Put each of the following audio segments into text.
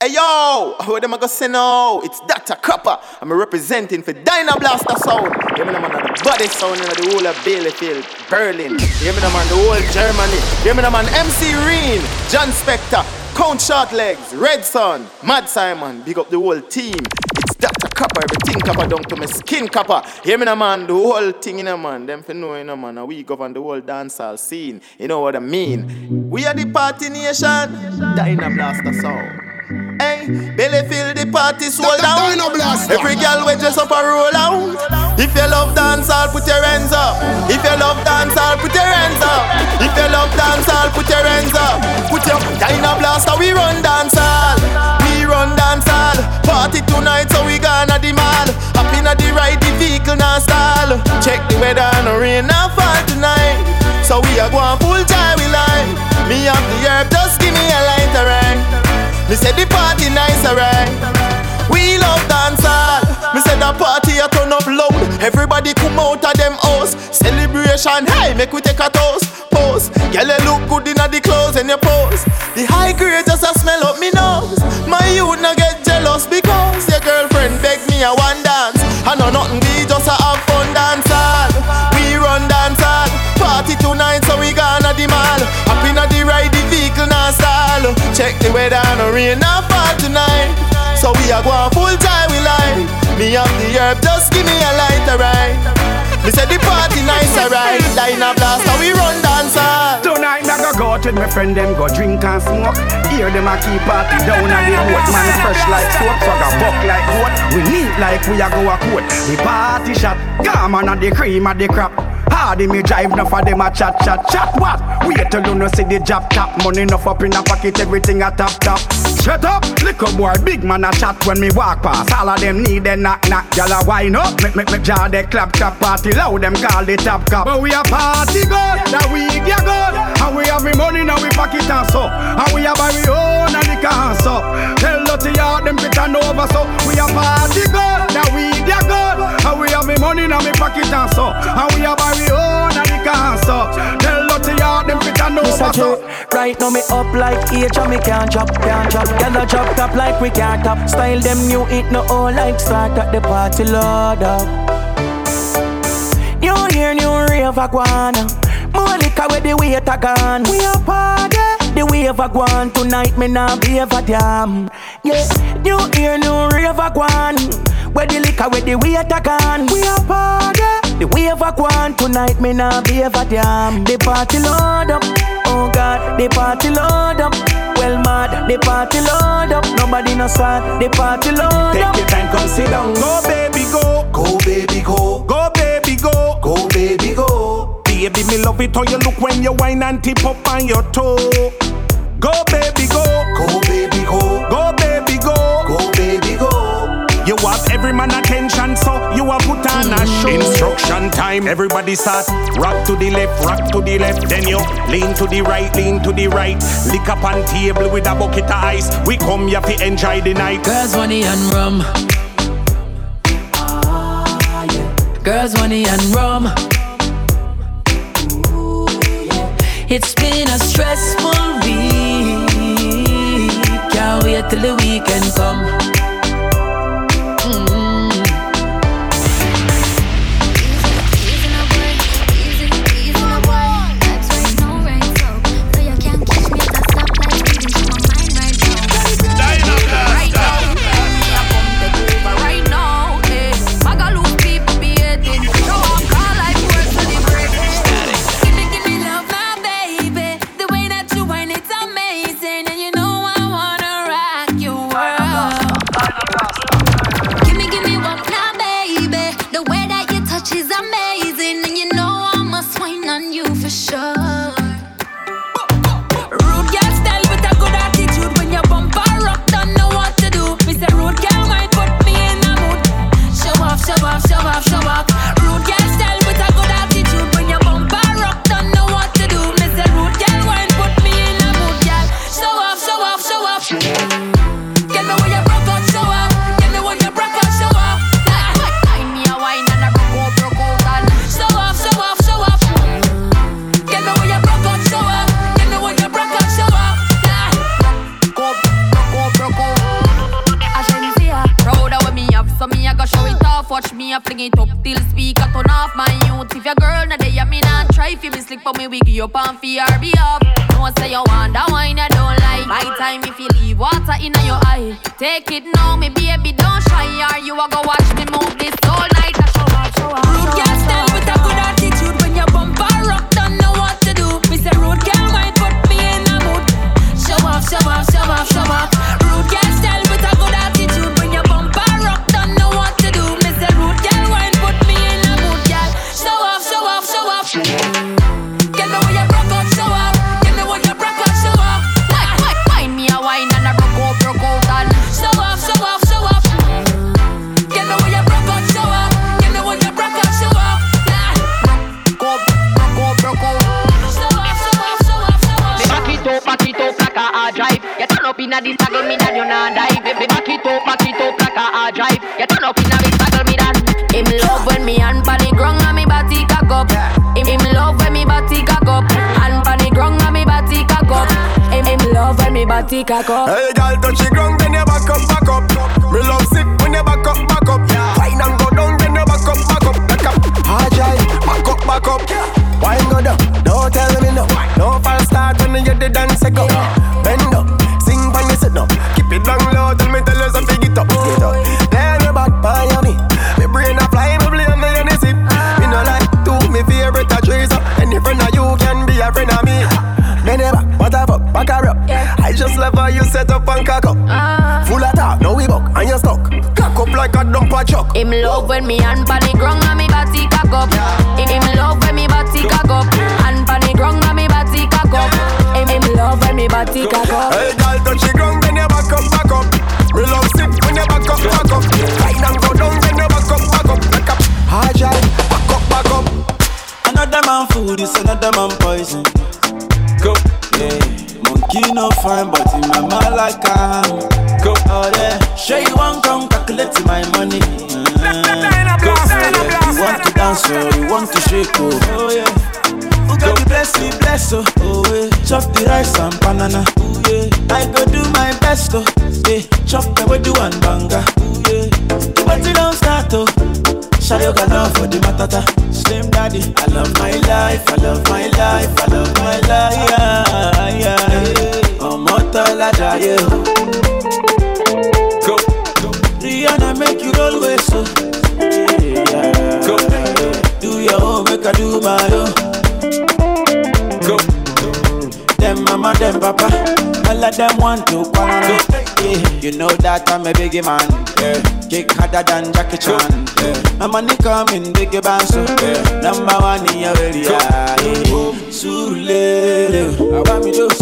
Hey yo, where them I go say now? It's Dr. Copper. I'm representing for Dynablaster Sound. You me the man the body sound in the whole of Bielefeld, Berlin. You me man the whole Germany. You me man MC Reen, John Spector, Count Short Legs, Red Sun, Mad Simon. Big up the whole team. It's Dr. Copper, everything copper down to my skin copper. Hear me man, the whole thing in a man. Them for know in a man, we govern the whole dancehall scene. You know what I mean? We are the party nation, Dynablaster Sound. Hey, belly fill the party sold down. Every girl we dress up a roll out. If you love dancehall, put your hands up. If you love dancehall, put your hands up. If you love dancehall, put your hands up. Put your Dynablaster, we run dancehall. We run dancehall. Party tonight, so we gonna mall. Up in the ride, the vehicle now stall. Check the weather, no rain, no fall tonight. So we are going full time, we line. Me up the herb, just give me a light, alright. Me say the party nice, alright. We love dancehall. Me say the party a turn up loud. Everybody come out of them house. Celebration, hey, make we take a toast. Pose, girl, you look good inna the clothes and your pose. The high grade just a smell up me nose. My youth no get jealous because your girlfriend beg me a one dance. I know nothing, we just a have Check the weather, no rain, no fall tonight. So we are going full time, we like. Me up the herb, just give me a light, alright. Me say the party nice, alright. Dynablaster, we run dancehall. Ah. Tonight I go go out with my friend them go drink and smoke. Hear them a keep party down on the boat. Man fresh like soap, so go buck like goat. We neat like we a go a coat. The party shot, gammon and the cream of the crap. Hardy me drive, enough of them a chat, chat, chat. What? Wait till you no see the job top. Money enough up in a pocket, everything a top, top. Shut up, little boy, big man a chat when me walk past. All of them need a knock, knock. Y'all a wine up, make, make, make jaw they clap, clap. Party loud, them call the top cup. But we a party good, that we get good. And we have the money now we pocket and so. And we a buy we own and the can so. Tell Lottie out them fit and over so. We a party good, that we get good. And we have the money now we pocket and so. And we buy we own and the so. Tell Lottie out them fit and so. J, right now me up like age and me can't drop, can't drop. Gather drop top like we can't top. Style them new, it no all like start at the party load up. New year, new rave a guana. More liquor with the a gone. We a party. The wave a gone tonight, me nah be a damn. Yeah, new year, new rave a gone. Where the liquor with the a gone. We a party. The wave a gone tonight, me nah be a damn. The party load up. Oh God, the party load up. Well mad, the party load up. Nobody no sad, the party load Take up. your time, come sit down. Go baby go, Go baby go, go baby go. go baby go. Baby me love it how you look when you whine and tip up on your toe. Go baby Go go, Instruction time, everybody start. Rock to the left, rock to the left. Then you lean to the right, lean to the right. Lick up on table with a bucket of ice. We come here to enjoy the night. Girls, money and rum. Girls, money and rum. It's been a stressful week. Can't wait till the weekend come. you pan for your behalf. Don't say you want that wine, I don't like. My time if you leave water in your eye. Take it now. Caco. Hey, Him love when me and pan the ground and me body cock up. Him love when me body cock up. And pan the ground and me body cock up. Him love when me body cock up. cool. Oh yeah. Oh God, you bless me, bless oh, oh yeah. Chop the rice and banana. biggie man. Yeah. Kick harder than Jackie Chan. Yeah. And money coming, biggie banso. Yeah. Number one in your area. Surulere, awamido.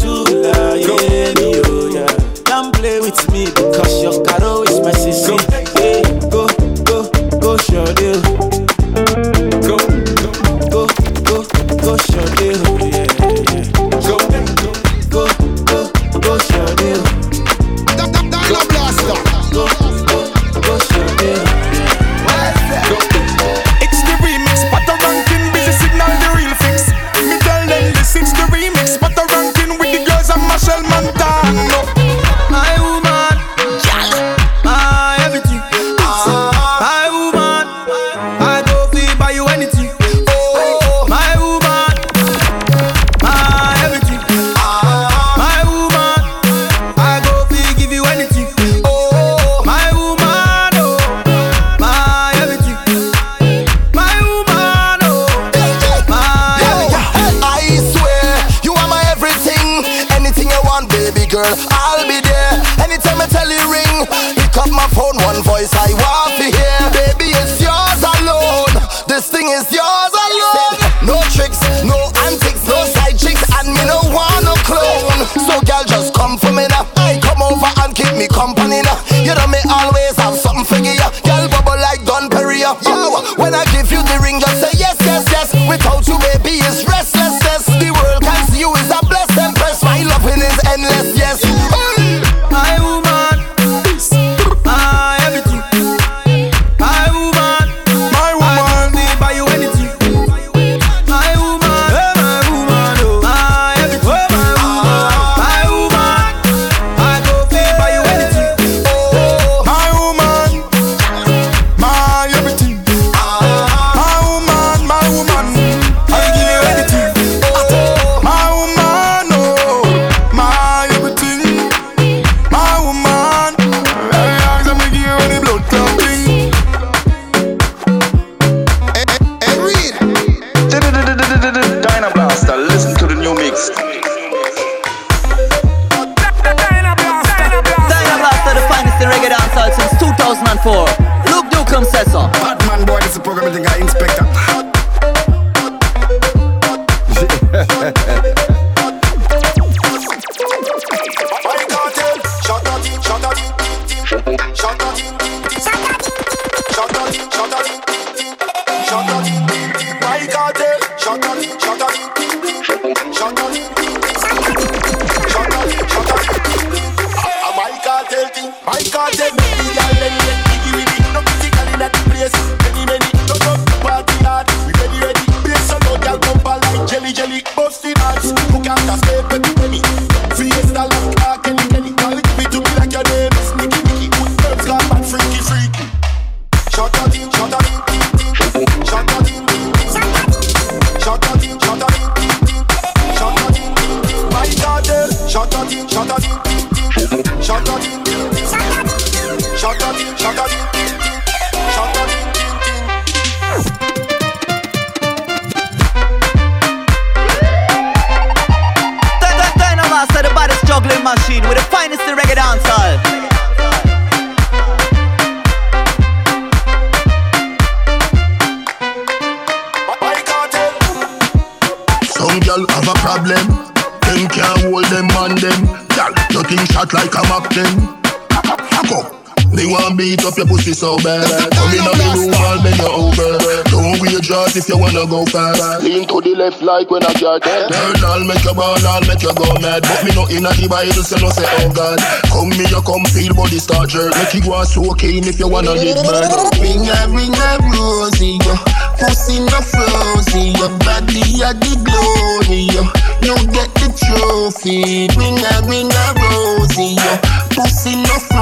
Like when I jar Girl, I'll make you ball, I'll make you go mad. But me not inna a the Bible, so no say oh God. Come me, you come feel body start jerk. Make you go so keen if you wanna get bad. Ring a ring a rosy, yo. Pussy no frozy, your body a the glory, yo. You get the trophy. Ring a ring a rosy, yo. Pussy no frozy,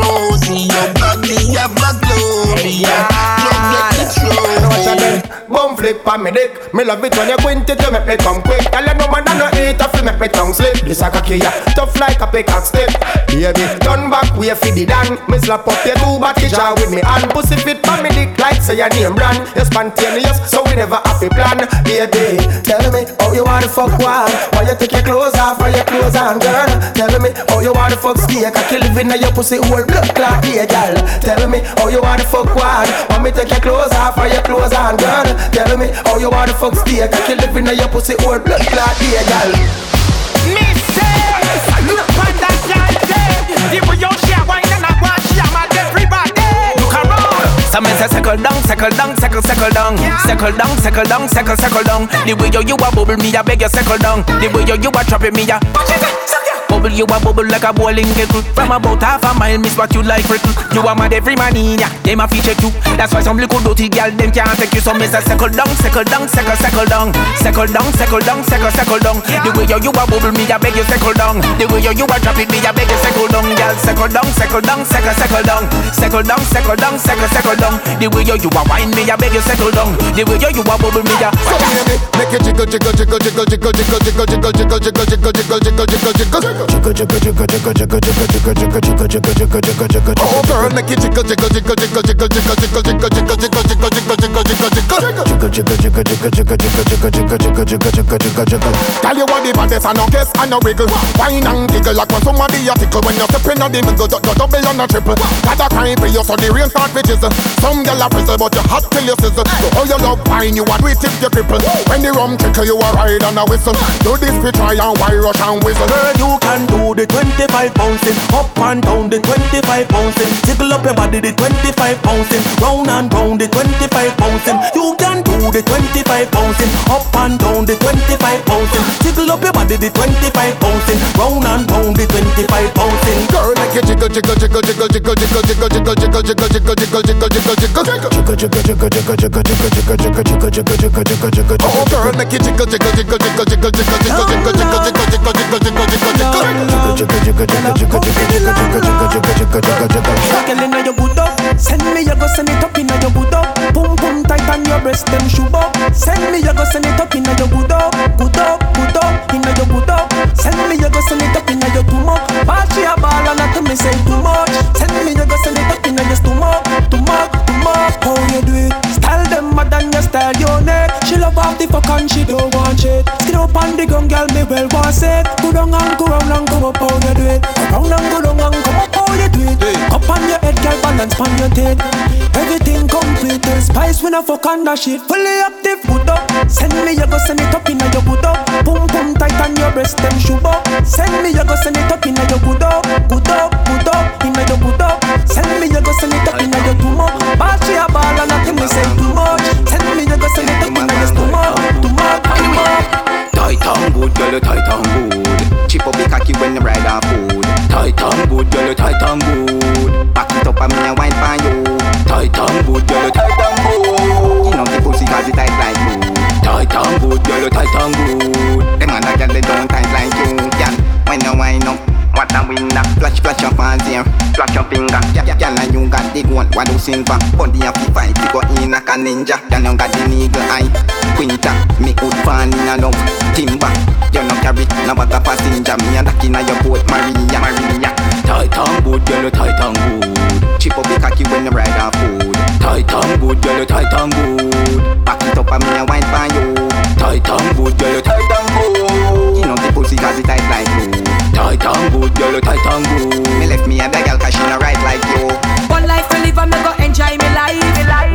Flip on me dick. Me love it when you quint it, you make me come quick. Tell you no man I no eat, I feel make me tongue slip. This a cocky ya, tough like a pickaxe stick. Baby, turn back, we fi the dan. Me slap up your two body jaw with me hand. Pussy fit on me dick like say your name brand. You spontaneous, so we never have a plan. Baby, tell me you wanna fuck one. Why you take your clothes off, why your clothes on, girl? Tell me how you wanna fuck steak. I kill living in your pussy whole blood clot, yeah, girl. Tell me how you wanna fuck one. Want me take your clothes off, why your clothes on, girl? Tell me how you wanna fuck steak. I kill living in your pussy whole blood clot, yeah, girl. Me say, look at that girl there. The way you around. Some say circle down, circle down, circle, circle down, circle down, circle down, circle, circle down. The way you you a bubble me, I beg you circle down. The way you you a trapping me, I bubble you a bubble like a bowling kettle. From about half a mile, miss what you like prickle. You a mad every man in ya, them a feature you. That's why some little dirty girl them can't take you. So me say circle down, circle down, circle, circle down, circle down, circle down, circle, circle down. The way you you a bubble me, I beg you circle down. The way you you a trap it me, I beg you circle down, girl. Circle down, circle down, circle, circle down, circle down, circle down, circle, circle down. The way you you a wine me, I beg you circle down. The way you you a bubble me, I. So baby, make it jiggle, jiggle, jiggle, jiggle, jiggle, jiggle, jiggle, jiggle, jiggle, jiggle, jiggle, jiggle, jiggle, jiggle, jiggle, jiggle. Oh girl, make it jiggle, jiggle, jiggle, jiggle, jiggle, jiggle, jiggle, jiggle, jiggle, jiggle, jiggle, jiggle, jiggle, jiggle, jiggle. Tell you what the baddest and no guess and no wiggle. Wine and giggle like when somebody a tickle. When you step in on the middle, do double and a triple. Got a crime for you, so the rain start with jizzle. Some gyal a frizzle, but you hot till you sizzle. So how you love wine, you a do it if you cripple. When the rum trickle, you a ride and a whistle. Do this we try and why rush and whistle. Girl, you can do the 25 bouncing Up and down the 25 bouncing Tickle up your body the 25 bouncing Round and round the 25 bouncing You can do the 25 bouncing Up and down the 25 bouncing Tickle up your body the 25 bouncing Round and round the 25 bouncing Girl, make it jiggle, jiggle, jiggle, jiggle, jiggle, jiggle, jiggle, jiggle, jiggle, jiggle, jiggle, jiggle, jiggle, jiggle, jiggle. jiggle, jiggle, jiggle, jiggle, jiggle, jiggle, jiggle, jiggle, jiggle, jiggle, jiggle, jiggle, jiggle. Oh girl, make it jiggle, jiggle, jiggle, jiggle, jiggle, jiggle, jiggle, jiggle, jiggle, jiggle, jiggle, jiggle, jiggle, jiggle, jiggle. Girl send me your good. Send it up inna your good up, good. How you do it? Style mad than your style your neck. She love off the fuck and she don't want shit. Skin up on the gun, girl, me well want it. Go down and go round and go up, how you do it? Go round and go down and go up, how you do it? Up on your head, girl, balance on your teeth. Everything complete, the spice when I fuck on that shit. Fully active, put up. Send me, you go send it up in your good up. Boom, boom, tight on your breast, them shoe up. Send me, you go send it up in your good up. Good up, good up, in your good up. Send me, you go send it up in your too much. Ball, a ball, and nothing me say too much. Send me, you go send it up in your too much, too much, too much. Tight and good, girl, you tight and good. Chip up the cocky when you ride a food. Tight and good, girl, you tight and good. Back it up and me a wine for you. Tight and good, girl, you tight and good. You know the pussy cause it tight like you. Tight and good, girl, you tight and good. Them other girls they don't tight like you, girl. When you wine up. What a winner, flash flash your hands here, flash your finger. Yeah, yeah, yeah, you got the gold, what do silver? Body of the fight, you go in like a ninja. You got the eagle eye, quinta. Me good fan in a love, timber. You no carry, no bag a passenger. Me a duck in a your boat, Maria, Maria. Tight and good, girl, tight and good. Chip up the cocky when you ride a food. Tight and good, girl, tight and good. Back it up and me a wine for you. Tight and good, girl, you tight and good. You know the pussy cause it tight like glue. Tight and good, girl, you tight and good. Me left me a the girl cause she no right like you. One life to live and me go enjoy me life.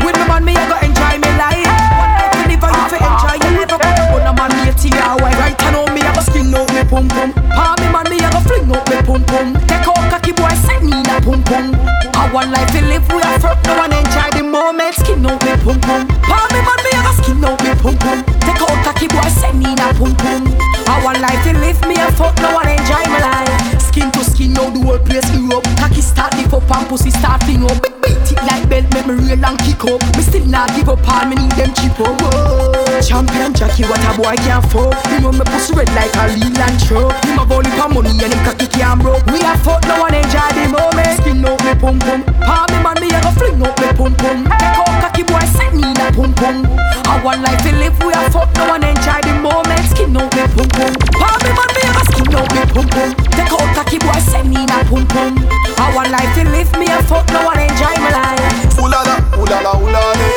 With me man, me I go enjoy me life. One life to live and you fi enjoy your life. Put a man me a tear away. Right I know me I go skin out me pum pum. Pa me man, me I go fling out me pum pum. Take out cocky boy, send me that pum pum. A one life to live, we a fuck no one enjoy the moment. Skin out me pum pum. Pa me man, me I go skin out me pum pum. Take out cocky boy, send me that pum pum. A one life to live, me a fuck no one enjoy my life. Skin to skin, now the whole place erupt. Cocky start lift up and pussy start fling up. Beat, it like belt, make me real and kick up. Me still not give up on me need them cheap up. Whoa. Champion Jackie, what a boy can't fuck. You know me pussy red like a Leland show. Him a volley for money and him cocky can't broke. We a fuck, no one enjoy the moment. Skin out me pum pum. Pa me man, me a go fling up me pum pum. Take out cocky boy, send me that pum pum. A one life to live, we a fuck, no one enjoy the moment. Skin out me pum pum. Pa me man, me a go skin out me pum pum. Take out cocky boy, send me that pum pum. A one life to live, me a fuck, no one enjoy my life. Ooh la la, ooh la la, ooh la la.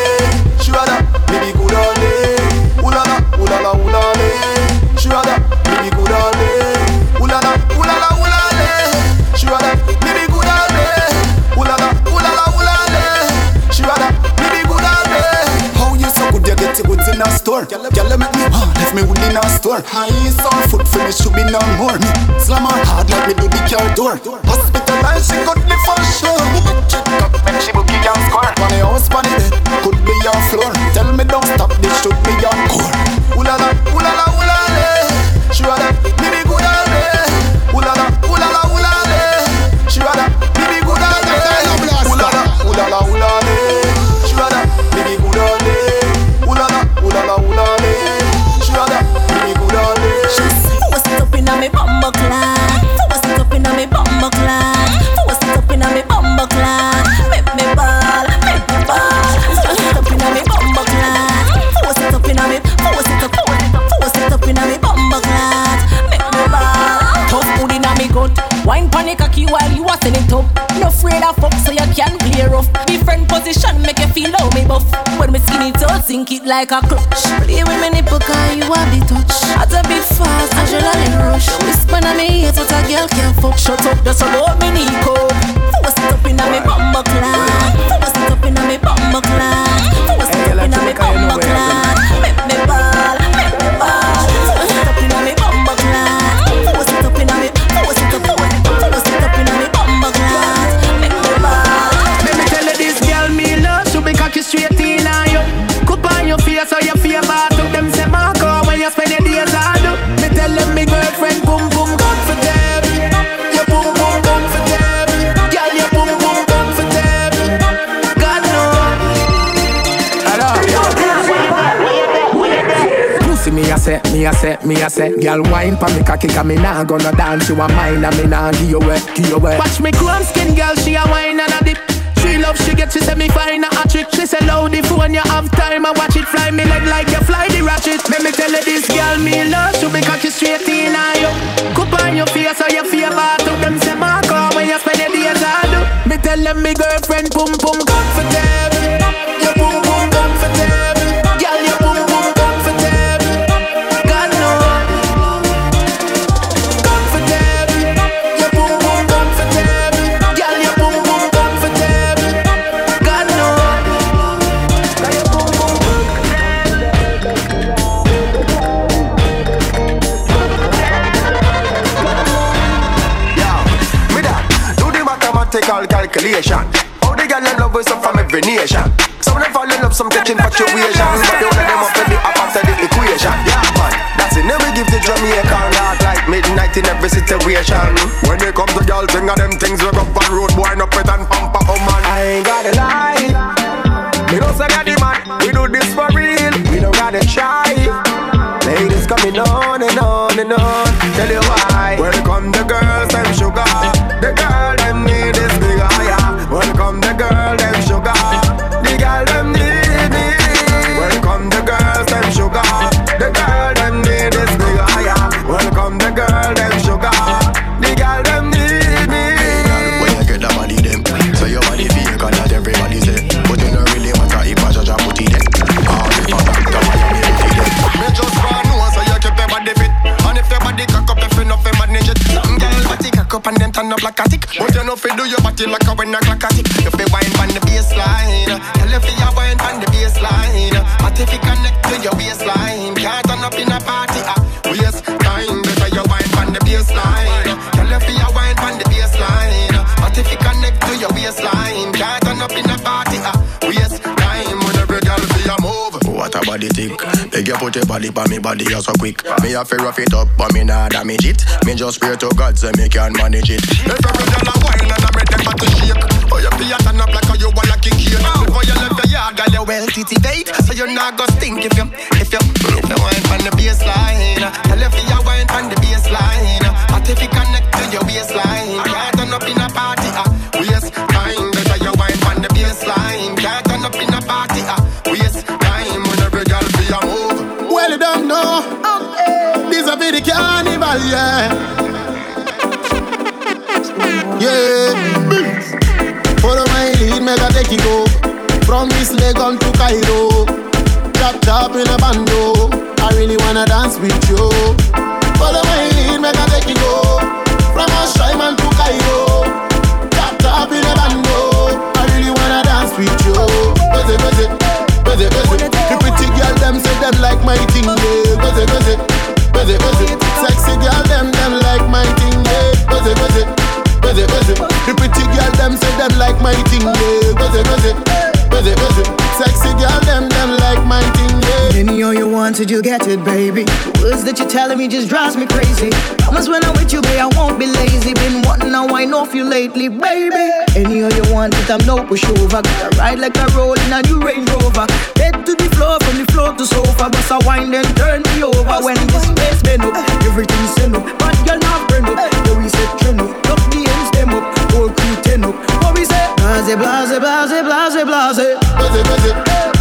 Shurada, baby good on Ooh la la, ooh la la, ooh la la. Shurada, baby good on Ooh la la, ooh la la, ooh la la. Shurada, baby good on Ooh la la, ooh la la, ooh la la. Shurada, baby good on How you so good, you get your goods in a store. Girl, you make me me wood in a store. High on foot for me, should be no more. Me slam her hard like me do the car door. Hospitalized, she got live for sure. Check up, make she bookie and score. On the house, on bed, could be on floor. Tell me don't stop, this should be on core. Ooh la la, ooh la la, ooh la la. Shurada, baby good up. No afraid of fuck so you can play rough. Different position make you feel how me buff. When me skin it out, sink it like a clutch. Play with me nipple 'cause you a bit touch. At a bit fast, adrenaline rush. Whisper na me ears, what a girl can fuck. Shut up, just about me need coke. Force it up inna me bumbo clan. Force it up inna me bumbo clan. Force it up inna me bumbo clan. Make me ball, say, me a say Girl wine pa me cocky Cause me nah gonna dance You a mine and me nah give you away, give you away Watch me chrome skin girl, she a wine and a dip. She love, she get, she say me fine a trick. She say loud the phone, you have time, I watch it fly me leg like you fly the ratchet. Let me tell you this girl, me love, she be cocky straight in on you. Cup on your face, so you feel bad to them say Marco when you spend your days hard. Me tell them me girlfriend, boom boom comfortable. With some of them fall in love, some catching infatuation. But the only them up to the up after the equation. Yeah, man, that's it. We give the Jamaican heart like midnight in every situation. When they come to girl, thing of them things we up it put your body by me body you so quick. Me have to rough it up, but me nah damage it. Me just pray to God so me can manage it. If every girl a wine and I make them body shake Oh, you feel turn up like how you wanna kick here Before you left your yard, girl, you well titivate So you not go stink if you, if you, if you wine from the baseline Tell you feel you wine from the my make a take it go. From this Legon to Cairo. Chop chop in a bando. I really wanna dance with you. Follow my lead, make a take it go. From Australia to Cairo. Chop chop in a bando. I really wanna dance with you. Buzzy, buzzy, buzzy, buzzy. The pretty girl them say them like my thing, yeah. Buzzy, buzzy, buzzy, buzzy. Sexy girl them them like my thing, yeah. Buzzy, buzzy, buzzy, buzzy. The pretty girl them say them like my thing, yeah. Buzzy, buzzy, buzzy, buzzy. Sexy girl them them like my thing, yeah. Any all you wanted, you get it, baby. The words that you're telling me just drives me crazy. Promise when I'm with you, babe, I won't be lazy. Been wanting to wine off you lately, baby. Any all you want, it, I'm no pushover. Gotta ride like a roll in a new Range Rover. Head to the floor, from the floor to sofa. Bust a wine, then turn me over. When this space bend up, everything send up. But you're not burn up. We said trend Blase, blase, blase, blase, blase. Buzzy, buzzy,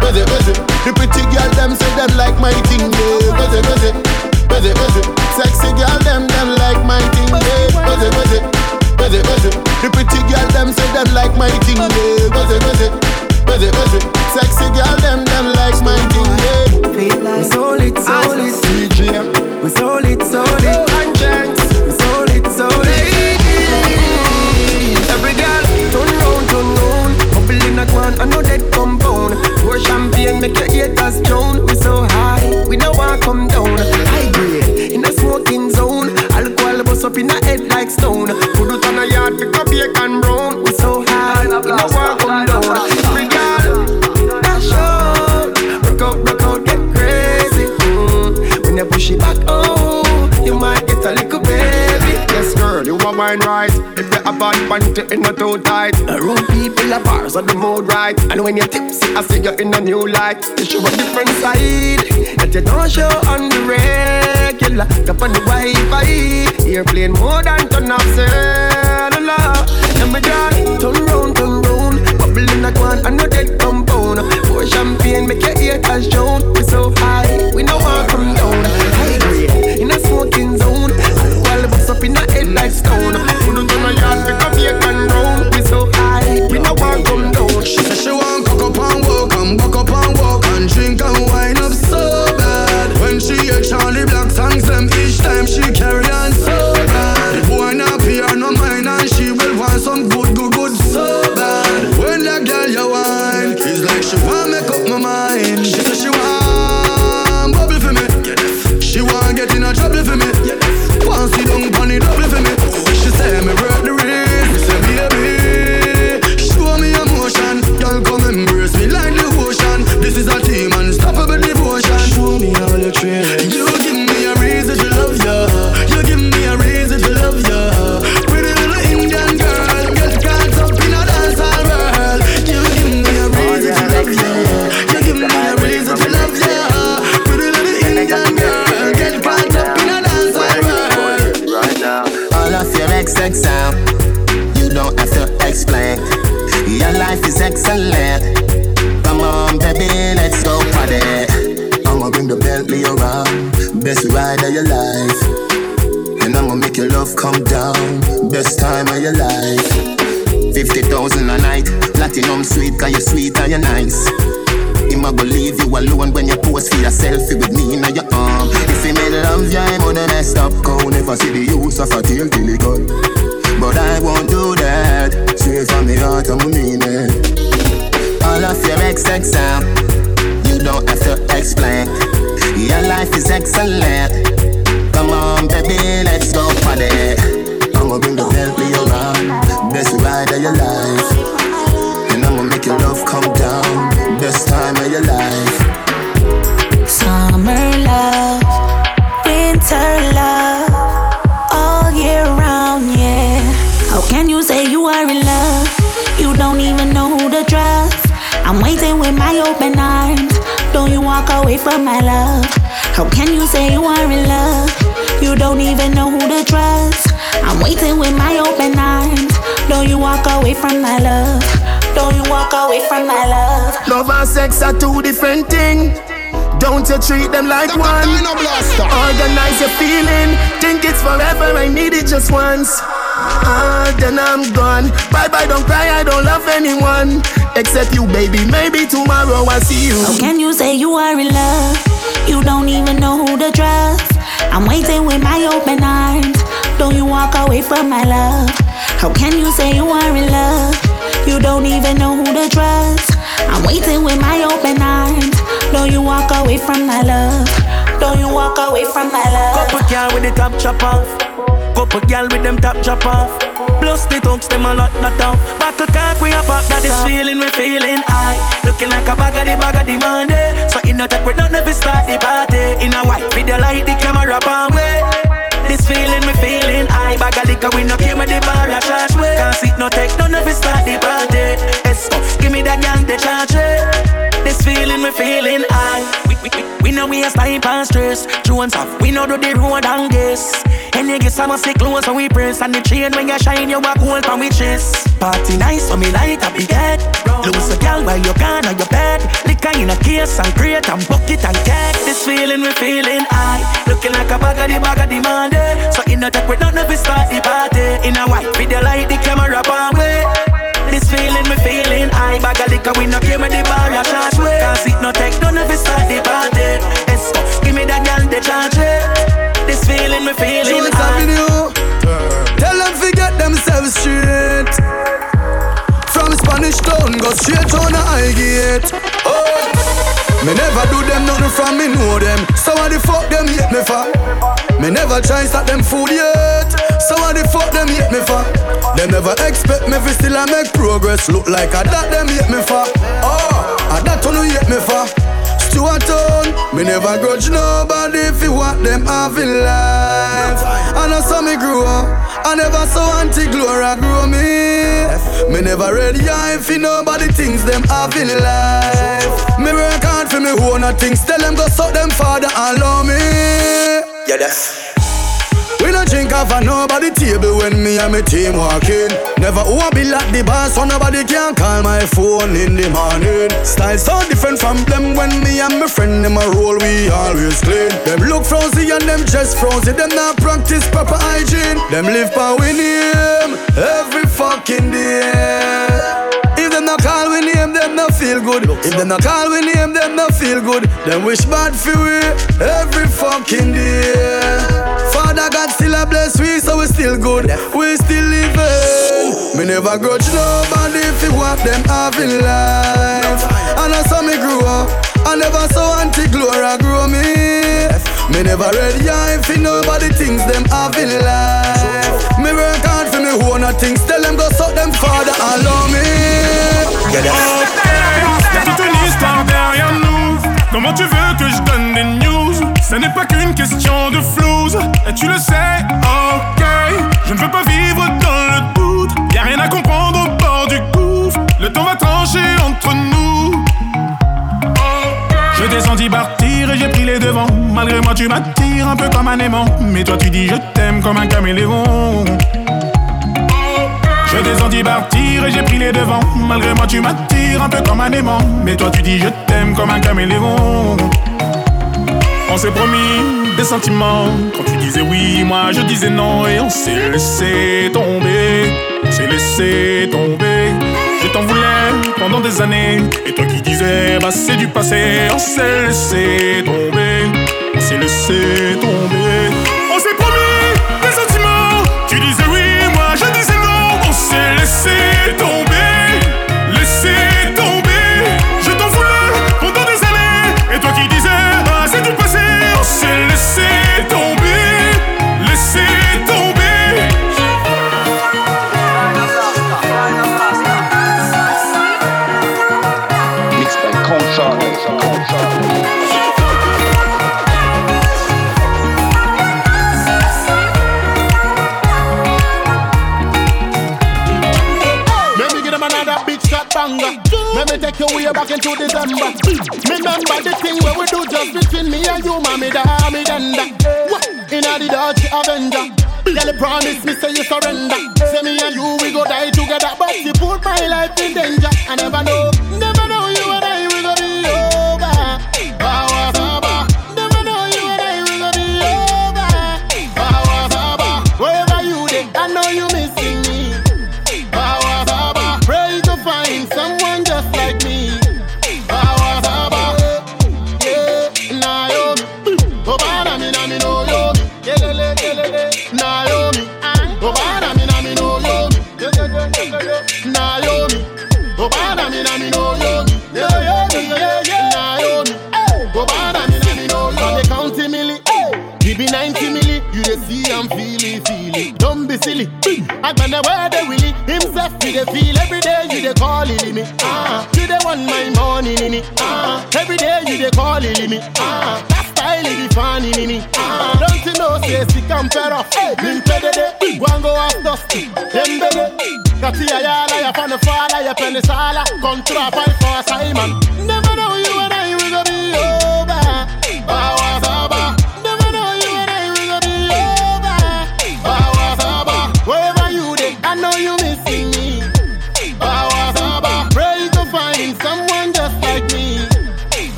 buzzy, buzzy. The pretty girl them say them like my thing, yeah. Buzzy, buzzy, buzzy, buzzy. Sexy girl them them like my thing, yeah. Buzzy, buzzy, buzzy, buzzy. The pretty girl them say them like my thing, yeah. Buzzy, buzzy, buzzy, buzzy. Sexy girl them them like my thing, yeah. We sold it, sold it. We sold it, sold it. I know that compound. Pour champagne, make your haters drown. We so high, we no want come down. High grade, in a smoking zone. Alcohol bust up in a head like stone. Put it on a yard, pick up bacon brown. We so high, we no want come down. Every girl, dash out. Rock out, rock out, get crazy. Mm. When you push it back, oh, you might get a little you are mine right. If you have bad panty in a too tight, the room people are bars on the mood right. And when you're tipsy, I see you in a new light. You show a different side that you don't show on the regular. Up on the Wi-Fi, airplane more than turn off cellular. Let me down, turn round, turn round. Bubble in a can, I know that compound. Pour champagne, make your haters drown. We so high, we no want come down. Are two different things. Don't you treat them like one? Organize your feeling. Think it's forever. I need it just once. Ah, then I'm gone. Bye bye, don't cry. I don't love anyone except you, baby. Maybe tomorrow I'll see you. How can you say you are in love? You don't even know who to trust. I'm waiting with my open arms. Don't you walk away from my love? How can you say you are in love? You don't even know who to trust. I'm waiting with my open arms. Don't you walk away from my love? Don't you walk away from my love? Couple girl with the top chop off. Couple girl with them top chop off. Plus the thugs them a lot not off. Battle talk we a pop that is feeling we feeling high. Looking like a bag of the bag of the money. So in a tech we don't never start the party. In a white video light the camera palm way. This feeling we feeling high. Bag of liquor we no came with the bar a charge way. Can't sit no tech no never start the party. Esco, oh, give me that gang the charge way. This feeling we feeling high. We, we, we, we know we a style and stress. Jones off, we know do the road and guess. And you get some sick clothes so we press And the chain when you shine you walk hold from we chest Party nice so me light up the head Lose a girl while you gone on your bed Liquor in a case and crate and bucket and keg This feeling we feeling high Looking like a bag of the bag of the Monday So in a tech we don't never start the party In a white video light the camera palm way this feeling we feeling high Bag of liquor we no came with the bar a short way Can't sit no tech, don't ever start the party Esco, oh, give me that girl the charge it. This feeling we feeling Jones high Avenue. Tell them forget themselves straight. From Spanish Town, go straight on the high gate. Oh. Me never do them nothing from me know them. So what the fuck them hate me for? Me never try start them food yet. So what the fuck them hate me for? They never expect me fi still I make progress. Look like a that them hate me for. Oh, a that one hate me for. Stuart Town, me never grudge nobody if you want them have in life. I know some me grew up, I never saw anti glory grow me. Me never ready if you nobody things them have in life. Me work hard for me own a things, tell them go suck them father and love me. Yeah, that's. We no drink off of nobody table when me and my team walking. Never who be like the boss, so nobody can call my phone in the morning. Style so different from them when me and my friend them a roll, we always clean. Them look frozy and them just frozy, them not practice proper hygiene. Them live by name every fucking day. Feel good. If them not call we name, them not feel good. Them wish bad for we every fucking day. Father God still a bless we, so we still good. We still living. Me never grudge nobody if you want them having life. And I saw me grow up. I never saw Auntie Gloria grow me. Me never read yeah if nobody thinks them having life. Me work hard for me own a things. Tell them go suck them father and love me. Yeah, Comment tu veux que je donne des news? Ce n'est pas qu'une question de flouze. Et tu le sais, ok. Je ne veux pas vivre dans le doute. Y'a rien à comprendre au bord du gouffre. Le temps va trancher entre nous. Je senti partir et j'ai pris les devants. Malgré moi, tu m'attires un peu comme un aimant. Mais toi, tu dis je t'aime comme un caméléon. Je descendis partir et j'ai pris les devants. Malgré moi, tu m'attires un peu comme un aimant. Mais toi, tu dis je t'aime comme un caméléon. On s'est promis des sentiments. Quand tu disais oui, moi je disais non. Et on s'est laissé tomber. On s'est laissé tomber. Je t'en voulais pendant des années. Et toi qui disais, bah c'est du passé. On s'est laissé tomber. On s'est laissé tomber. se laisser tomber way back into December. Remember the thing where we do just between me and you, mommy, da, me, danda. Inna the dirty Avenger. Girl, promise me, say you surrender. Say me and you, we go die together. But you put my life in danger. I never know.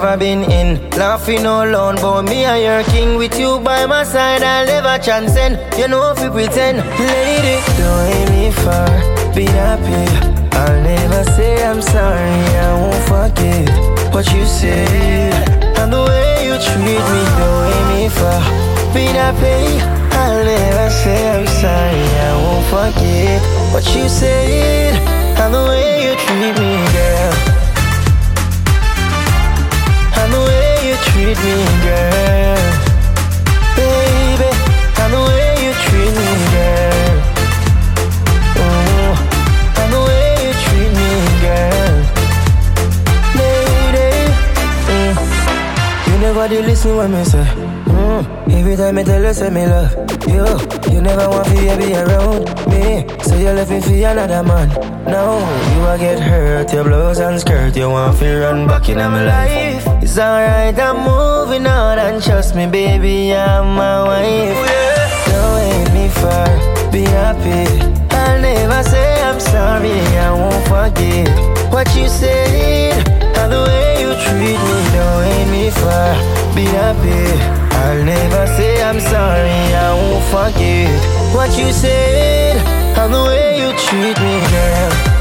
never been in. Laughing all alone, but me and your king with you by my side, I'll never transcend. You know if you pretend, lady, don't hate me for being happy. I'll never say I'm sorry, I won't forget what you said and the way you treat me, don't hate me for being happy. I'll never say I'm sorry, I won't forget what you said and the way you treat me. Oh, me, girl. Baby, I know way you treat me, girl. Oh, way you treat me, girl. Lady, you never do listen when me say. Mm. Every time me tell you, say me love you. You never want to be around me. So you left me for another man. Now you will get hurt, your blows and skirt. You want to run back in my life. It's alright, I'm moving on and trust me, baby, I'm my wife. Oh, Don't hate me for be happy. I'll never say I'm sorry, I won't forget what you said and the way you treat me. Don't hate me for be happy. I'll never say I'm sorry, I won't forget what you said and the way you treat me, girl.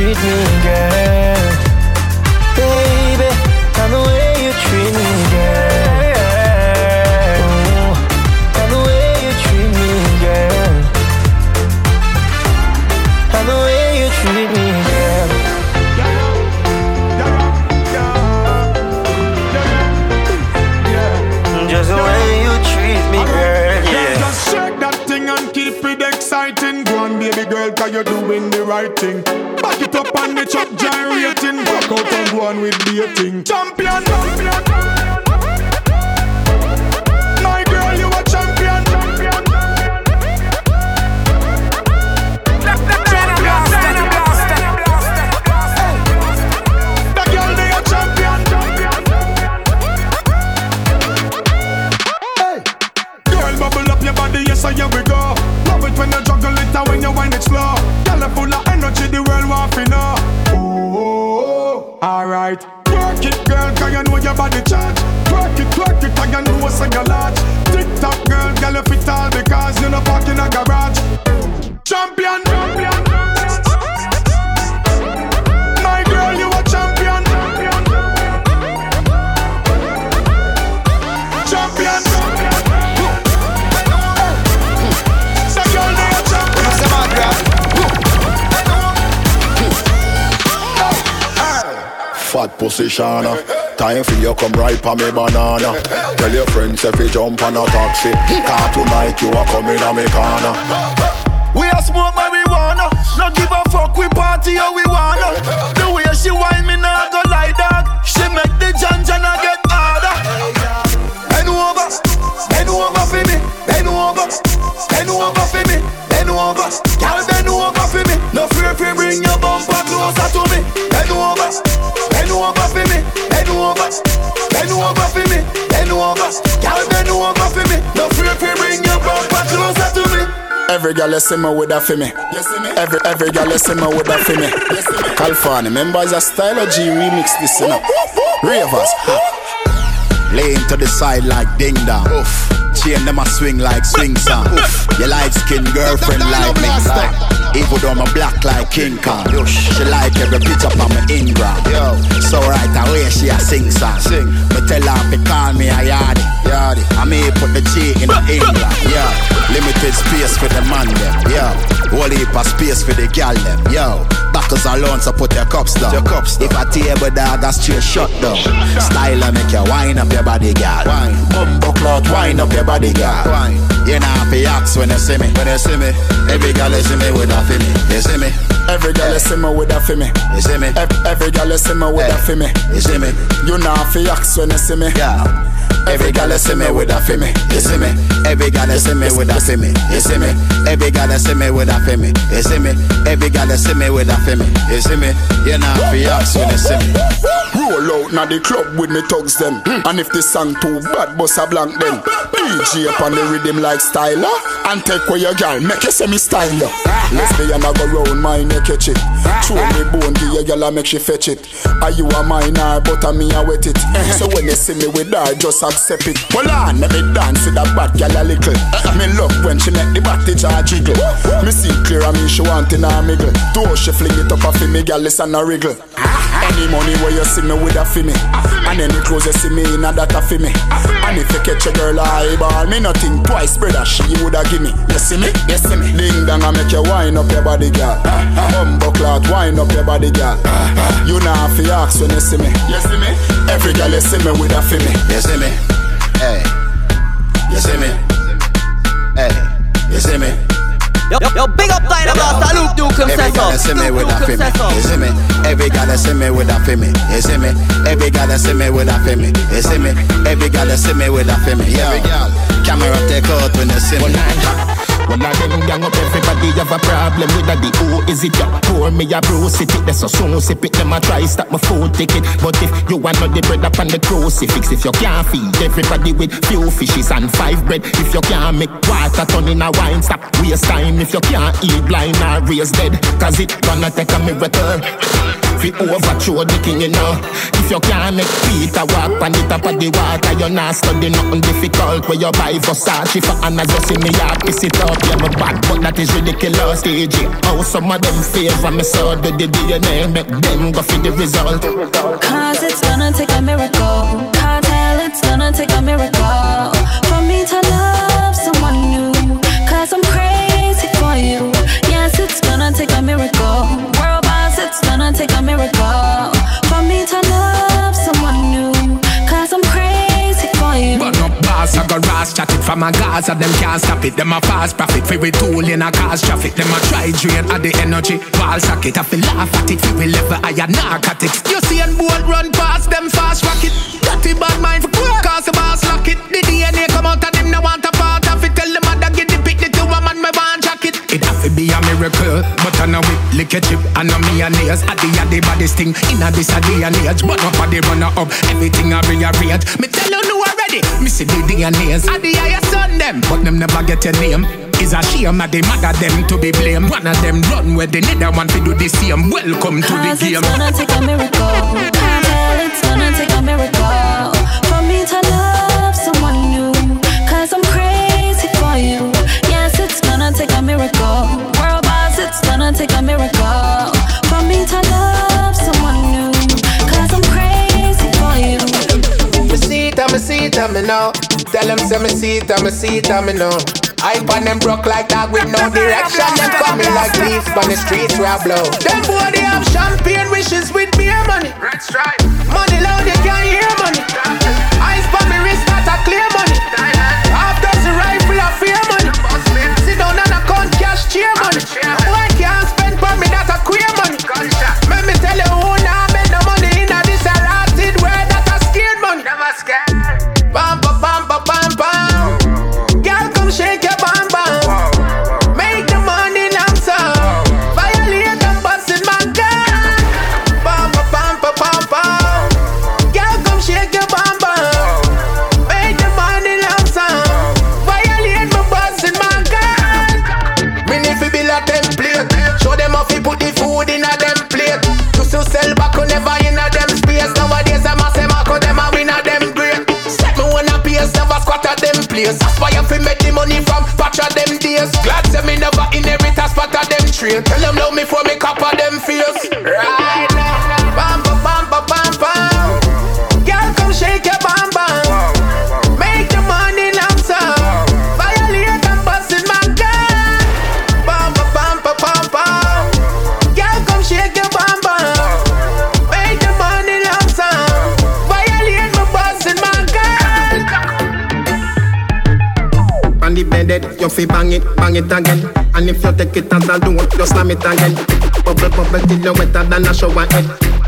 Treat me, girl. Girl, cause you're doing the right thing. Back it up on the truck gyrating. Back out and go on with dating. Champion, champion. My and when you wind it slow. Girl, full of energy, the world want to know. Oh, alright. Work it, girl, cause you know your body charge. Fat position. Time for you come right on me banana. Tell your friends if you jump on a taxi. Car tonight you are coming on me corner. We a smoke marijuana. No give a fuck, we party how we wanna. The way she whine me nah go lie dog. She make the janjana get harder. Bend over, bend over for me, bend over, bend over for me, bend over. Girl, bend over for me. No fear if you bring your bumper over, bend over for me, bend over. Girl, bend over for me. No fear you bring your bumper closer to me. Every girl you see me with that for me. Every every girl you see me with that for me. California, members of Stylo G remix this you know. Ravers. Laying to the side like ding dong. Oof. Chain them a swing like swing song. Your light skin girlfriend like me. Even though I'm black like King Kong. She like every picture on my Ingram. Yo. So right away she a sing song. Sing. Me tell her to call me a yardie. Yardie. I may put the G in the England. Yeah. Limited space for the man them. Yo. Whole heap of space for the gal them. Yo. Backers alone, so put your cups down. Your cups down. If a table dog, a straight shut down. Style and make you wind up your body, girl. Wine. Bumbo clout, wind up your body, girl. Wine. You know to ask when you see me. When you see me, every girl you see me with a me. You see me. Every girl see me with a for me. You see me. Every, girl see me with a for me. You see me. You know to ask when you see me. Yeah. Every girl see me with a me. You see me. Every girl see me with a me. You see me. Every girl see me with a me. You see me. Every girl see me with a me. You see me. You know to ask when you see me. Roll out now the club with me thugs them. Hmm. And if the song too bad, bust a blank them. DJ up on the rhythm like styler. And take away your girl, make you say me style ya. Lesbian I go round my you catch it. Throw me bone, give your girl, I make she fetch it. Are you a minor, but a me a wet it. Eh. So when you see me with her, just accept it. Well on, let me dance with that bad girl a little. Me love when she make the body jaw jiggle. Me see clear, I mean she want in her miggle. Though she fling it up off me, girl, listen a wriggle. Any money where you see me with a fi me And any clothes you see me in a that a fi me And if you catch a girl a eyeball Me not think twice brother she woulda give me You see me? You see me? Ding dong I make you wind up your body girl Bumbo clout wind up your body girl You know to ask when you see me You see me? Every girl you see me with a fi me You see me? Hey You see me? Hey You see me? Yo, yo, big up Dynablaster, Luke Duke Every himself girl see me with a Luke fi me, himself up. you see me. Every girl see me with a fi me, you see me. Every girl see me with a fi me, you see me. Every girl see me with a fi me, yo. Camera take out when you see me. One of them gang up everybody have a problem with a the who is it ya? Pour me a bruise it, that's so soon sip it. Them a try stop my food ticket, but if you want not the bread up on the crucifix, if you can't feed everybody with few fishes and five bread, if you can't make water turn in a wine, stop waste time. If you can't eat blind or raise dead, cause it gonna take a miracle. Fi overthrow the king, you know. If you can't make Peter walk on the top of the water, you're not studying nothing difficult. Where you buy Versace for just see me up, piss it up. Yeah, my bad, but that is ridiculous. DJ, how some of them favor me so do the DNA, make them go for the result. Cause it's gonna take a miracle. Can't tell it's gonna take a miracle for me to love someone new. Cause I'm crazy for you. Yes, it's gonna take a miracle. From a Gaza, them can't stop it. Them a fast profit, fi we tool in a cause traffic. Them a try drain at the energy, wall socket. I feel laugh at it, fi we level higher narcotics. You see and bolt run past them fast rocket. Dirty bad mind for cause the boss lock it. The DNA come out of them, no want to part It be a miracle, but I know it lick a chip, I know me and ears. At the the baddest thing in a this a day and age. But up the runner up, everything I rearrange. Me tell you no already, me see the DNAs. At the higher son them, but them never get your name. Is a shame at the mother them to be blamed. One of them run where they need one to do the same. Welcome to the game. it's gonna take a miracle. It's gonna take a miracle for me to love take a miracle for me to love someone new. Cause I'm crazy for you. Me see it, and me see it, and me know. Tell them say me see it, and me see it, and me know. I on them broke like dog with no direction. Them coming like leaves on the streets where I blow. Them boy they have champagne wishes with beer money. Red stripe. Money loud, they can't hear place. Aspire fi make the money from patch of them days. Glad say me never inherit a spot of them trade. Tell them love me for me cop of them face. Right fi bang it, bang it again. And if you take it as a don't, you slam it again. Bubble, bubble till you wetter than a shower head.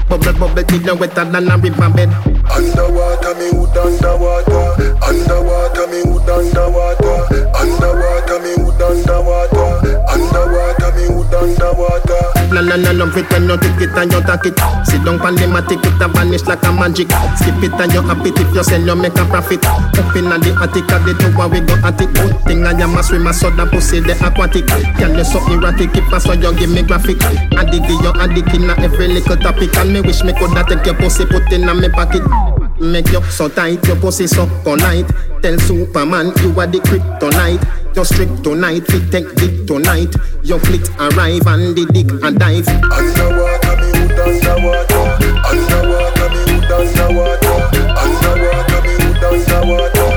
Bubble, bubble till you wetter than a river bed. Underwater, me wood underwater. Underwater, me wood underwater. Underwater, me wood underwater. Underwater, me wood underwater. La la la love it when you take it and you take it. Sit down pan the matic, it a vanish like a magic. Skip it and you happy if you sell, you make a profit. Up in the attic, at the tower we go at it. Good thing I am a swimmer, so the pussy the aquatic. Can you so erratic, keep us so you give me graphic. Addict you addict in a every little topic, and me wish me coulda take your pussy put in me pocket. Make you so tight, your pussy so polite. Tell Superman you are the kryptonite. Your strict tonight, fit take dick tonight. Your flit arrive and the dick a dive. Underwater, me wood underwater. Underwater, me wood underwater. Underwater, me wood underwater. Underwater, me wood underwater.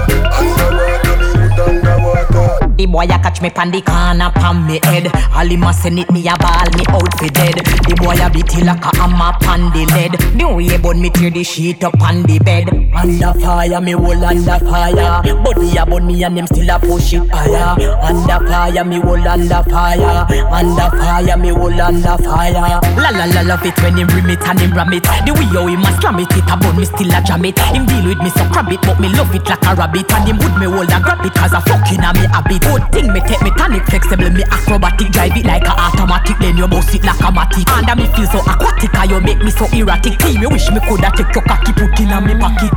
The boy a catch me pan the corner pan me head. All him a send it me a ball me out for dead. The boy a beat like a hammer pan the lead. The way bun me tear the sheet up on the bed. Under fire me whole under fire. Body a bun me and them still a push it higher. Under fire me whole under fire. Under fire me whole under fire. La la la love it when him rim it and him ram it. The way how him a slam it, it a bun me still a jam it. Him deal with me so crab it, but me love it like a rabbit. And him would me hold a grab it cause a fucking a me habit. Good Thing me take me tonic flexible, me acrobatic, drive it like a automatic, then you boss it like a matic. Under me feel so aquatic, and you make me so erratic. Team, you wish me coulda take your cocky put in a me pocket.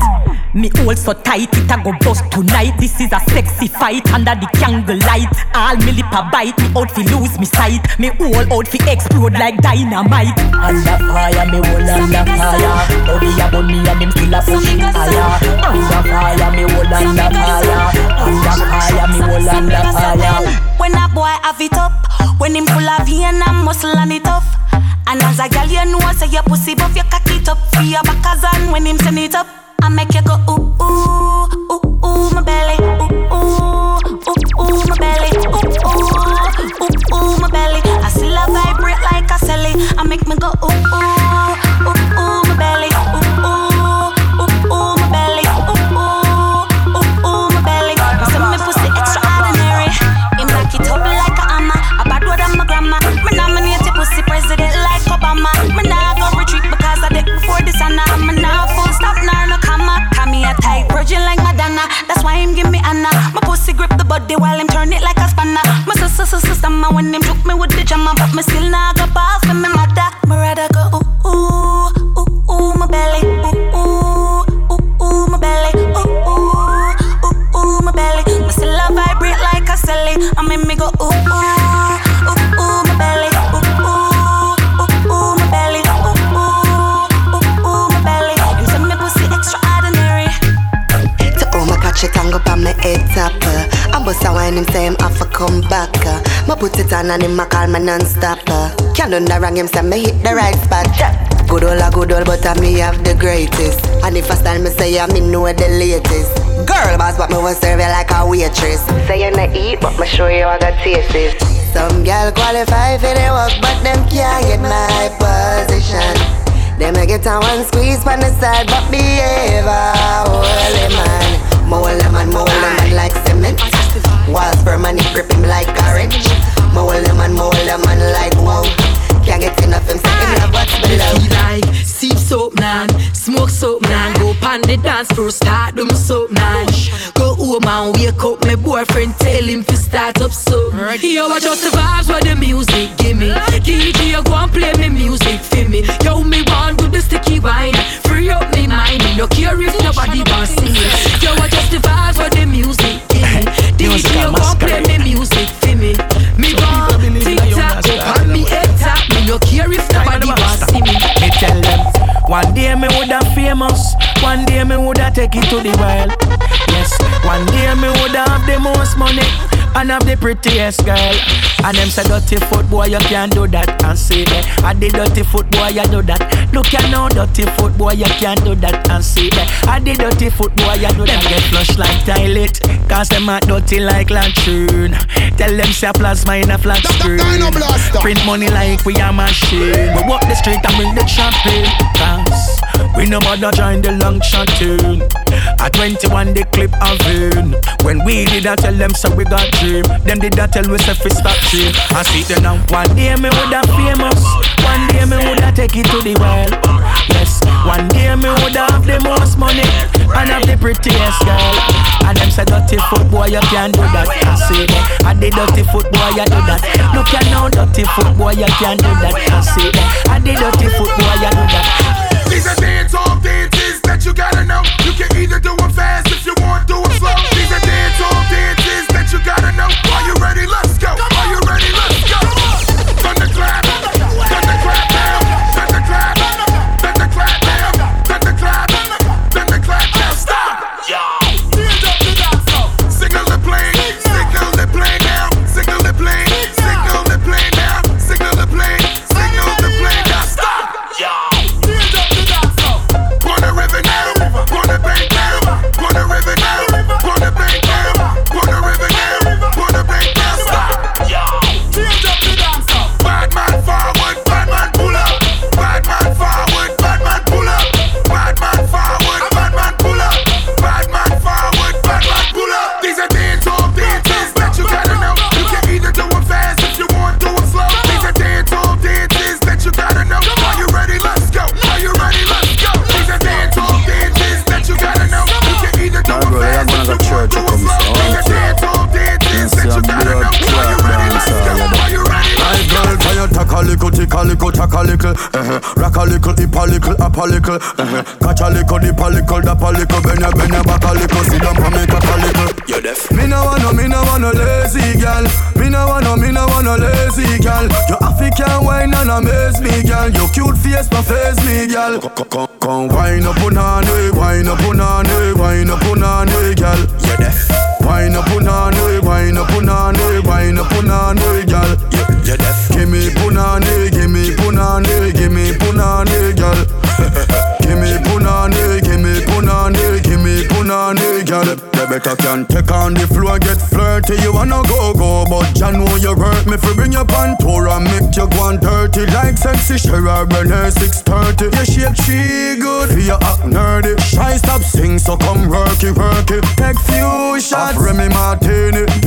Me hold so tight, it a go bust tonight. This is a sexy fight under the candle light. All me lip a bite, me out fi lose me sight. Me whole out fi explode like dynamite. Under fire, me hold under fire. Body a burn me and him still a push higher. Under fire, me hold under fire. Under fire, me hold under fire. When a boy have it up, when him full of vein and muscle and it tough. And as a girl, you know, say your pussy buff, your cock it up for your back as on when him send it up. I make you go ooh ooh ooh ooh my belly ooh ooh ooh ooh my belly ooh ooh ooh ooh my belly. I still a vibrate like a celly. I make me go ooh ooh give me Anna. My pussy grip the body while him turn it like a spanner. My sister sister sister when him took me with the jammer, but me still nah go pass for me mother. Me rather go ooh ooh bust a wine him say him have to come back uh. Me put it on and him a call me non-stop uh. Can't do no wrong him say me hit the right spot Good old a good old but I me have the greatest. And if I stand me say I me know the latest. Girl boss but me want serve you like a waitress. Say you not eat but me show you how the taste is. Some girl qualify for the work but them can't get my position. Them a get on one squeeze on the side but behave a holy man. Mold a man, mold a man like cement Walls for money grip him like orange Mold a man, mold a man like wow. Can't get enough him say him love what's below. Feel like sip soap nan, smoke soap nan Go pan the dance floor, start them soap nan Go home and wake up my boyfriend Tell him to start up soap. Yo, I just the vibes what the music give me DJ, go and play me music for me. Yo, me want do the sticky wine. Free up me mind, no care if nobody one day me woulda famous, one day me woulda take it to the world. Yes, one day me woulda have the most money and have the prettiest girl. And them say dirty foot boy you can't do that and say that. And the dirty foot boy you do that. Look you know dirty foot boy you can't do that and say that. And the dirty foot boy you do that. Get flush like toilet, cause them are dirty like latrine. Tell them say plasma in a flat screen. Print money like we a machine. We walk the street and bring the champagne. Cause we no bother join the long shot tune. At 21 the clip of in. When we did that tell them so we got dream. Them did that tell we say fi stop dream. I see them now. One day me woulda famous. One day me woulda take it to the world. Yes. One day me woulda have the most money and have the prettiest girl. And them say dirty foot boy you can't do that. I see that. And the dirty foot boy you do that. Look you now dirty foot boy you can't do that. I see that. And the dirty foot boy you do that. Off dances that you gotta know. You can either do them fast Take a little, take a little, uh-huh. Rock a little, hip a little, up a little, uh-huh. Catch a little, dip a little, dap a little, bend your, bend your back a little, sit down for me, cock a little. You deaf? Me no want no, me no want no lazy girl. Me no want no, me no want no lazy girl. Your African wine and amaze me, girl. Your cute face, my face me, girl. Come, come, come, wine up on me, wine up on me, wine up on me, girl. You're deaf? Wine up on me, wine up on me, wine up on me, girl. You, deaf? Give me punani, give me punani, give me punani, gal. give me punani, give me punani, give me punani, gal. You better can take on the floor, get flirty. You wanna go, go, but Jah know you hurt me. For bring your pantora, make you go on dirty. Like sexy Shara Burner 630. You shape she good, you act nerdy. Shy stop sing, so come work it, work it. Take few shots, Remy Martini.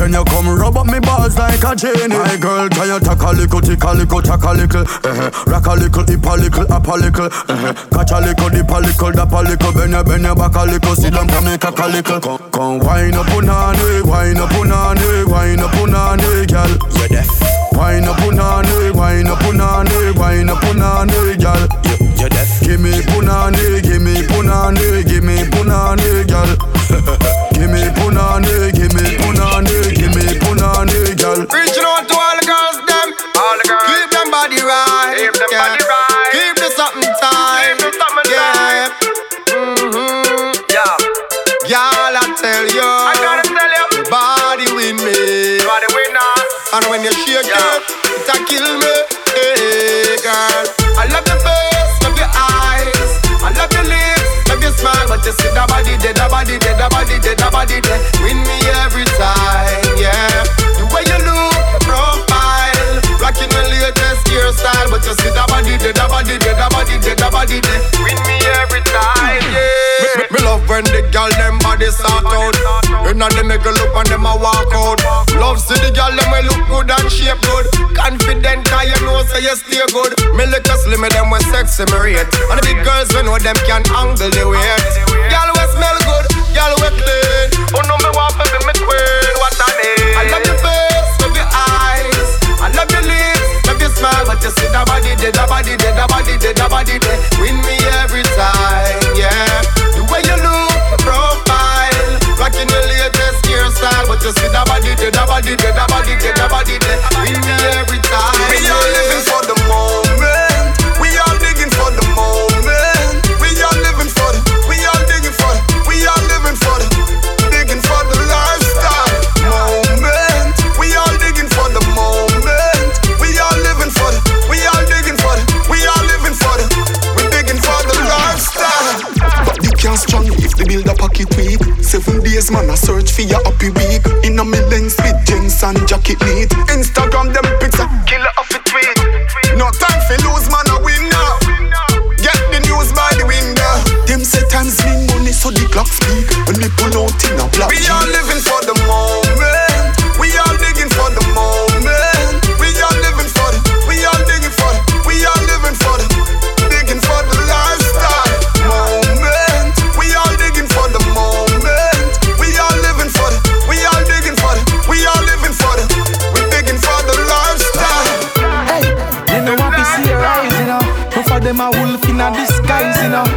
Then you come rub up me balls like a genie. My girl, can you tack a little, tick a little, tack a little. Uh-huh. Rock a little, hip a little, up a little. Uh-huh. Catch a little, dip a little, dap a little. Bend your, bend your back a little. Sit down me, cock a little. Come, come wine up on it, wine up on it, wine up on it, girl. You deaf? Wine up on it, wine up on it, wine up on it, girl. You, you deaf? Give me punani, give me punani, give me punani, girl. give me punani, give me punani, give me punani, girl. Reaching out to all the girls, them, all the girls. Keep them body right, keep them yeah. body right. Keep the something time, keep the something yeah. time. Mm-hmm. Yeah. Y'all, I tell you, I gotta tell you, your body win me, body winner. And when you shake yeah. it, it a kill me, you see that body dead, that body dead, that body dead, that body dead. Win me every time, yeah. The way you look, profile, rocking your latest hairstyle, but you see that body dead, that body dead, that body dead, that body dead. Win me when the girl them body start out. And them make a look and them a walk out. Love see the girl them we look good and shape good. Confident cause you know say you stay good. Me look a slim them with sexy me rate. And the big girls we know them can angle the weight. Girl we smell good, girl we clean. Oh no me want to be me queen, what I need. I love your face, love your eyes. I love your lips, love your smile, but you see that body dead, body dead, body dead, body dead. Win me every time, yeah. The way you look, latest hairstyle, but you see that body dead, that body dead, that body dead, that body dead. Win me every time. We all living for the moment. We all digging for the moment. We all living for the. We all digging for the. We all living for the. Digging for the lifestyle moment. We all digging for the moment. We all living for the. We all digging for the. We all living for the. We digging for the lifestyle. But you can't strong a. Seven days man I search for your happy week. In a me lens jeans and jacket neat. Instagram them pics a killer off it tweet. No time for lose man a win now. Get the news by the window. Them say times mean money so the clock speak. When we pull out in a black We all living for the them a wolf in a disguise, you know.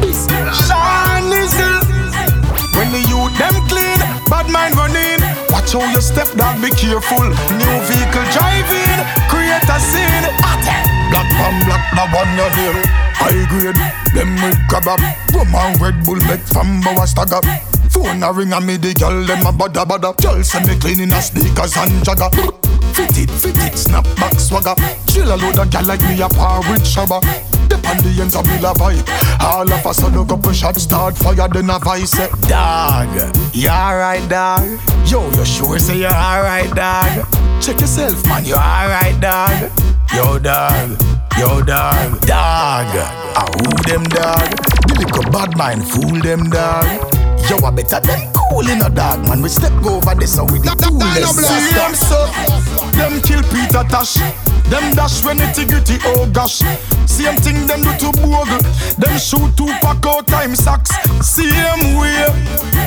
This Sean is it. When the youth them clean, bad mind running. Watch how you step, dog, be careful. New vehicle driving, create a scene. Atten. Black pan black, the one you hear High grade, them with grab up Rum and Red Bull make from our stagger Phone a ring and me the girl them a bada bada Girl send me cleaning her sneakers and jagger Fit it, fit it, snap back swagger Chill a load of gal like me a par with shabba Dep on the ends of me la vibe All of a sudden couple shots start fire then a vice say Dog, you alright dog? Yo, you sure say you alright dog? Check yourself man, you alright dog? Yo dog, yo dog, dog. I who them dog? The little bad mind fool them dog. Yo, I better them cool in a dog man. We step over this so we the coolest. See them so, them kill Peter Tosh. Them dash when it's gritty, oh gosh. Same thing them do to Bogle. Them shoot two pack out time sacks. Same way,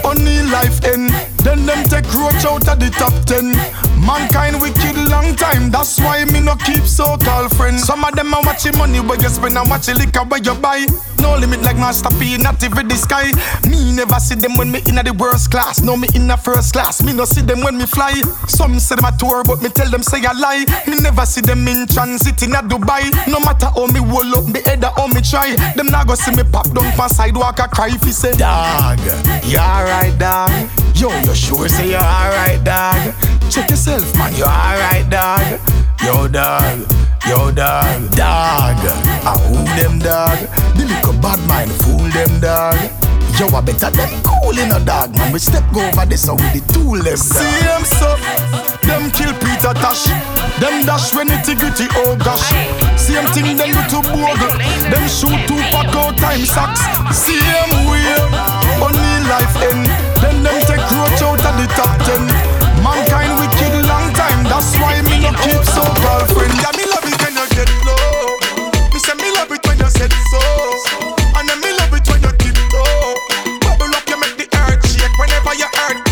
only life end. Then them take roach out of the top ten. Mankind wicked long time, that's why me no keep so-called friends. Some of them are watching money where you spend and watching liquor where you buy. No limit like Master P, not even the sky. Me never see them when me in the worst class. No me in the first class. Me no see them when me fly. Some say them a tour, but me tell them say a lie. Me never see them in transit in a Dubai. No matter how me roll up, me head or how me try. Them not go see me pop down for sidewalk a cry if he say, Dog, you alright, dog? Yo, you sure say you alright, dog? Check yourself, man, you alright, dog? Yo, dog. Yo, dog, dog, I who them dog? The little bad mind fool them dog. Yo, I better them cool in a dog, man. We step go over this so with the tool them. See them so, them kill Peter Tosh. Them dash when it gritty, oh gosh. Same thing them do to bogle. Them shoot two pack out time socks. Same way, only life end. Then them take roach out of the top ten. Mankind wicked long time. That's why me no keep so girlfriend. Yeah, me love it when you get low. Me say me love it when you said so. Shake whenever you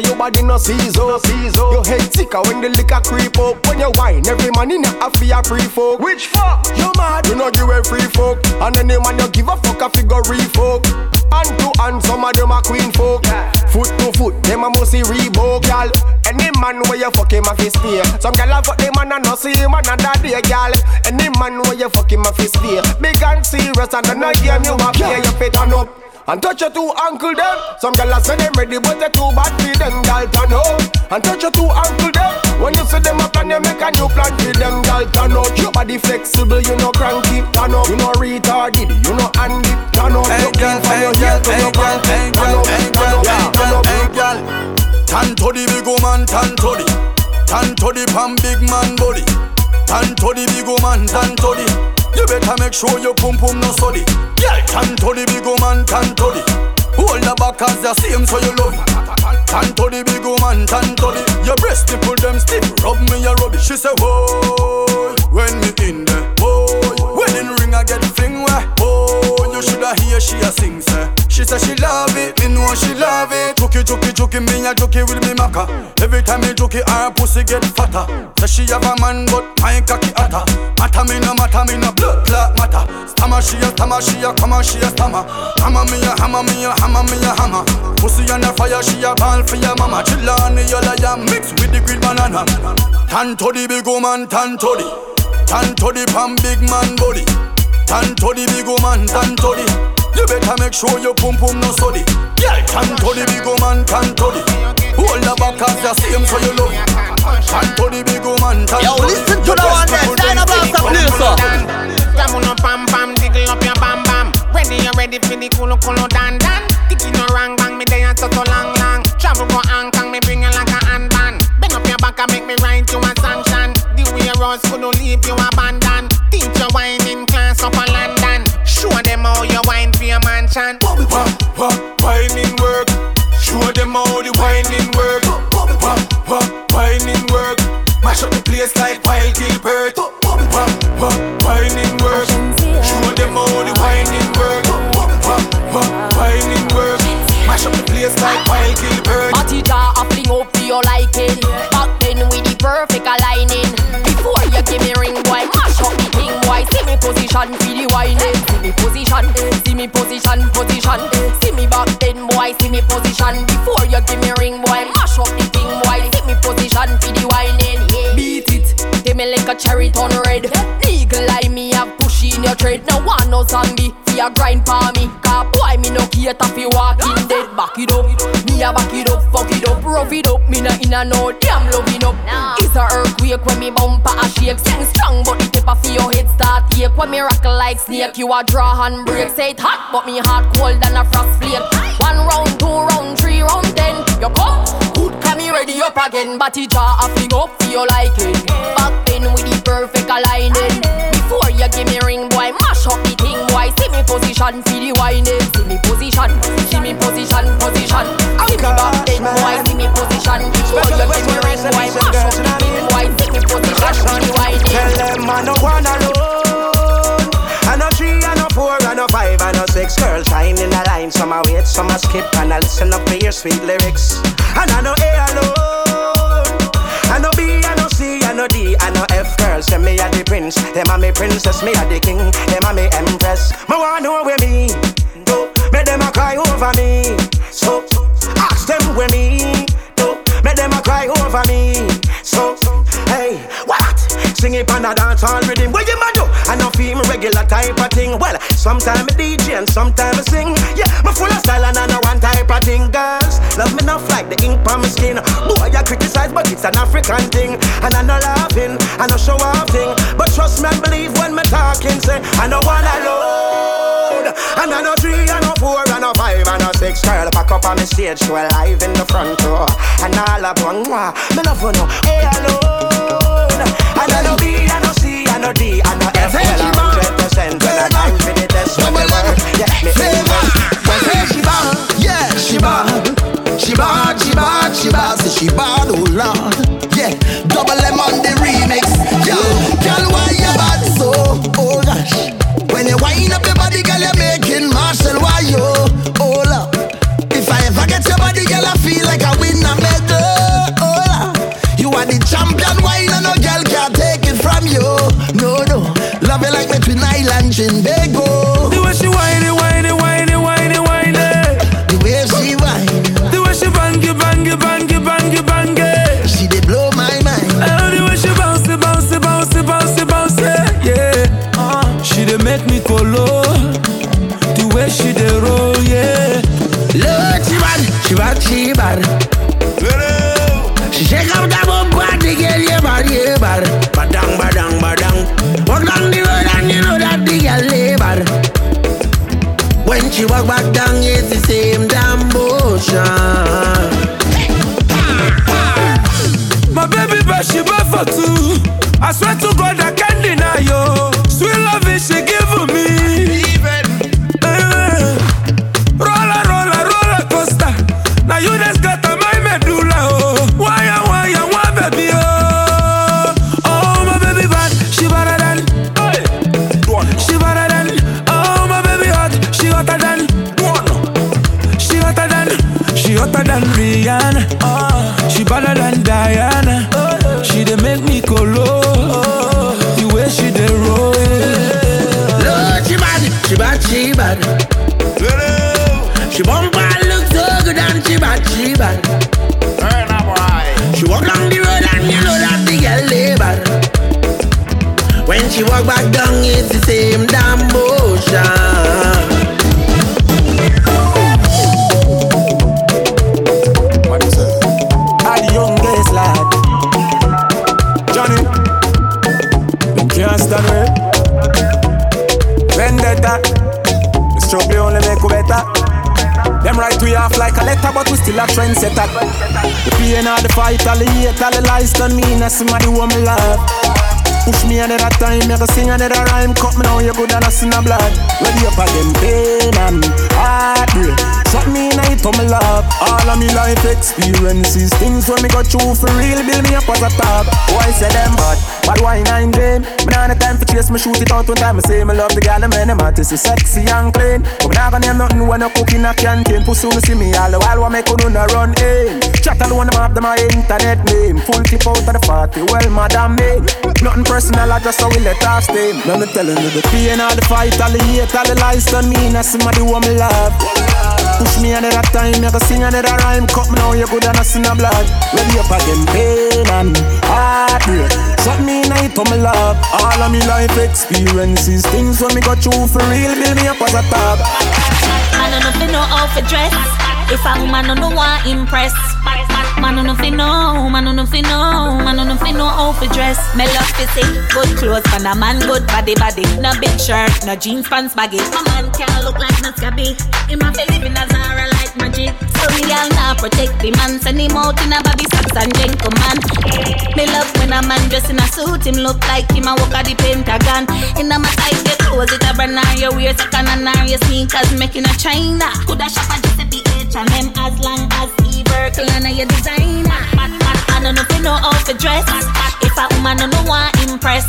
Your body hotter, your body no oh, seize, oh. Your head sicker when the liquor creep up. When you wine, every man in a fear free folk. Which fuck? You mad? You know give a free folk. And any man you give a fuck a figure folk. Hand to hand, some of them a queen folk. Foot to foot, them a must see Reebok, gal. Any man where you fuck him a fist pay. Some gal a fuck them and a no see him another day, gal. Any man where you fuck him a fist pay. Big and serious and a no game you a play. You fit turn up. And touch your two ankle them. Some gal a say them ready, but they too bad for them. Gal turn up. And touch your two ankle them. When you see them up and you make a new plan for them. Gal turn up. Your body flexible, you know cranky. Turn up. You know retarded, you know handy. Turn up. Clean from your hair to your panty. Turn up. Turn up. Turn. Hey, girl. Tan to the big woman, tan to the. Tan to the pam big man body. Tan to the big woman, tan to the. You better make sure your pum pum no study. Yeah, tan to the big woman, tan to the. Hold the back as the same so you love it. Tan to the big woman, tan to the. Your breast nipple them stiff, rub me a rubbish. She say, whoa, when me in there, whoa. Wedding ring I get fling where, whoa. You shoulda hear she a sing say. She say she love it, me know she love it. Jokey, jokey, jokey, me a jokey with me maka. Every time me jokey, her pussy get fatter. Say she have a man, but my cocky hotter. Matter me no matter, me no blood clot matter. Stammer she a stammer, she a come she a stammer. Hammer me a hammer, me a hammer, me a hammer. Pussy on the fire, she a ball for your mama. Chill on the yellow mix with the green banana. Tan to the big woman, tan to the. Tan to the pam big man body. Tan to the big woman, tan to the. You You better make sure your pum pum no study. Girl, can to the big woman, can to the. Hold the back as the same so you love. Can to the big woman, can Yo, listen to the one there. Sign up after play, so. Come on, pam pam, tickle up your bam bam. Ready, you ready for the cool cool dan dan. Ticky no rang bang, me there so so long long. Travel go Hong Kong, me bring you like a handband. Bend up your back and make me write you a sanction. The way Ross couldn't leave you abandoned. Teach your whining class up in London. Show them how you wine for your mansion. Wah, wah, whining work. Show them how the whining work. Wah, wah, whining work. Mash up the place like Wild Gilbert. Wah, wah, whining work. Show them how the whining work. Wah, wah, whining work. Mash up the place like Wild Gilbert. Matija a fling up for your liking. Back then with the perfect See me position for the whining. See me position, see me position, position. See me back then, boy. See me position. Before you give me ring, boy, mash up the thing, boy. See me position for the whining. Yeah. Beat it, take me like a cherry turn red. Legal eye me have push in your tread. No one no zombie, fi a grind pa me. Cause boy me no cater fi walking dead. Back it up, me a back it up, fuck it up, rough it up. Me na inna no damn loving up. It's a earthquake when me bumper a shake. Sing strong but the tip of your head start ache. When me rock like snake, you a draw hand break. Say it hot but me heart cold than a frost flake. One round, two round, three round, ten. You come, good come me ready up again. Body jaw a fling up for your liking. Back then with the perfect aligning. Before you give me ring, boy, mash up the thing, boy. See me position, feel the whining. See me position, see me position, position. See me back then, boy, see me position. Before you give me ring, boy, mash up the thing, boy. See me position, feel the whining. Tell them I no one alone. I no three, I no four, I no five, I no six. Girls shine in the line, some I wait, some I skip, and I listen up for your sweet lyrics. And I no A alone. I no B, I no D, I no F. Girls, them me a the prince, them a me princess, me a the king, them a me empress. Me want know where me go, make them a cry over me. So ask them where me go, make them a cry over me. So hey, what? Sing it on a dance hall rhythm. What you ma do? I no feel regular type of thing. Well, sometimes I DJ and sometimes I sing. Yeah, me full of style and I know one type of thing. Girls, love me enough like the ink on my skin. Boy, I criticize, but it's an African thing. And I no laughing, I no show off thing. But trust me, I believe when me talking. Say, I no one alone. And I no three, I no four, I no five, I no six. Girl, back up on the stage, show alive in the front row. And all up one, me love you know. Hey, alone. And I no B, I no C, I no D, I no F. Well, hundred percent when I time for the test. When the word, yeah, me Well, say she bad, yeah, she bad. She bad, she bad, she bad, say she bad, oh Lord. Yeah, double M on the remix. Yo, girl, why you bad so? Oh gosh, when you wind up your body, girl, you're making love like me twin island Trinbago. The way she whine whine whine whine whine. The way she whine. The way she bang it, bang it, bang bang bang. She did blow my mind. Oh, the way she bounce it, bounce it, bounce bounce bounce yeah. Uh, she dey make me go. The way she dey roll, yeah. Look, she bad, she bad, she bad. She shake up that bum body, girl, yeah, bad, yeah, bad. Badang, badang, badang. Walk down the When she walk back down, it's the same damn motion. My baby, but she bad for two. I swear to God, I can't deny you. Sweet love bad, she bad. She walk down the road and you know that the girl lay bad. When she walk back down, it's the same damn motion. We off like a letter, but we still a trendsetter. The pain of the fight, all the hate, all the lies done me, and somebody who me love. Push me another time, make a sing another rhyme. Cut me now, you good and I sin a blood. Ready up again, pain and heartbreak. Shot me in it, me love. All of me life experiences, things when me go through for real, build me up as a top. Why say them bad? But why nine game? Me nah the time for chase, me shoot it out one time. Me say me love the gal, the man, them artists is sexy and clean. But me nah gonna name nothing when I cook in a canteen. Pussy me see me all the while, what make you no run in? Chat alone, them have them my internet name. Full tip out of the party, well, madam me. Nothing personal, I just how we let off steam. Let me telling you the pain, all the fight, all the hate, all the lies done me. Now somebody who me love. Push me another time, make a sing another rhyme. Cut me now, you good and I sin a blood. Ready up again, pain and heartbreak. Shut me night on me love. All of me life experiences, things when me go through for real, build me up as a top. I don't know if you know how to dress. If a woman don't know what impress. Man know if know, man if you know, man if you know how to dress. Me love see good clothes for a man, good body body. No big shirt, no jeans pants baggy. My man can't look like no scabby. Him to live in a magic. So me all now protect the man, send him out in a baby socks and gentleman. Me love when a man dress in a suit, him look like him a walk at the Pentagon. In a my tight get clothes, it a brand your wear second and your sneakers making a China. Coulda shop a Giuseppe H&M as long as he work and your designer. I don't know if you know how to dress. If a woman don't know what impress.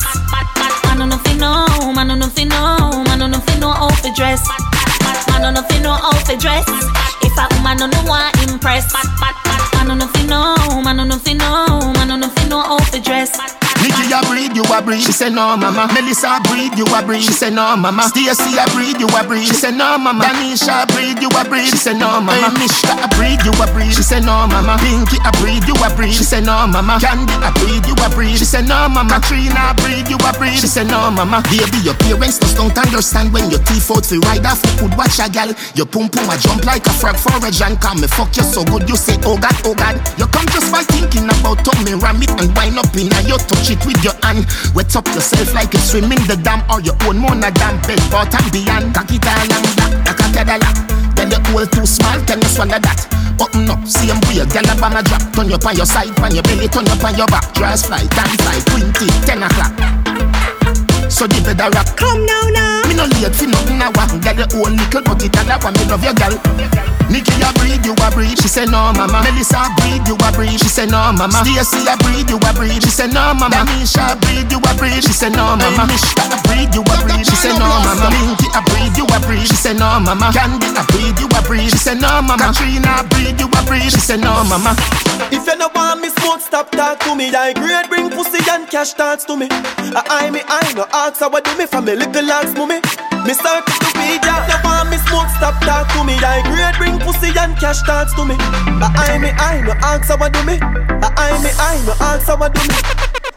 Woman don't know what impress. I don't you a breed. She say no, mama. Melissa breed, you a breed. She say no, mama. Stacy a breed, you a breed. She say no, mama. Danisha breed, you a breed. She say no, mama. Hey, Mishka a breed, you a breed. She say no, mama. Pinky a breed, you a breed. She say no, mama. Candy a breed, you a breed. She say no, mama. Katrina breed, you a breed. She say no, mama. Baby, your parents just don't understand when your teeth out fi ride off. You could watch a gal. Your pum pum a jump like a frog for a John. Come me fuck you so good, you say oh god, oh god. You come just by thinking about me ram it and wind up in a your touch it with your hand. Wet up yourself like you swim in the dam or your own mona dam bed but and beyond. It and black, like a cadala. Then the hole too small, can you swallow that? Open up, same way, gyal a bomb a drop. Turn you on your side, on your belly, turn you on your back. Dress fly, time fly, 20, 10 o'clock. So the bed a rock. Come now, now. Me no late for nothing I want. Girl, your own little but it a that one. Me love your girl. Nikki a breed, you a breed. She say no, mama. Melissa a breed, you a breed. She say no, mama. Stacy a breed, you a breed. She say no, mama. Danisha a breed, you a breed. She say no, mama. Mishka a breed, you a breed. She say no, mama. Minky a breed, you a breed. She say no, mama. Candy a breed, you a breed. She say no, mama. Katrina a breed, you a breed. She say no, mama. If you no want me smoke, stop talk to me. I grade bring pussy and cash dance to me. I, I me, I no ask how I do me from me little ass mommy. Me start to be ya. No want me smoke, stop talk to me. I grade bring pussy and cash dance to me. I, I me, I no ask how I do me. I, I me, I no ask how I do me.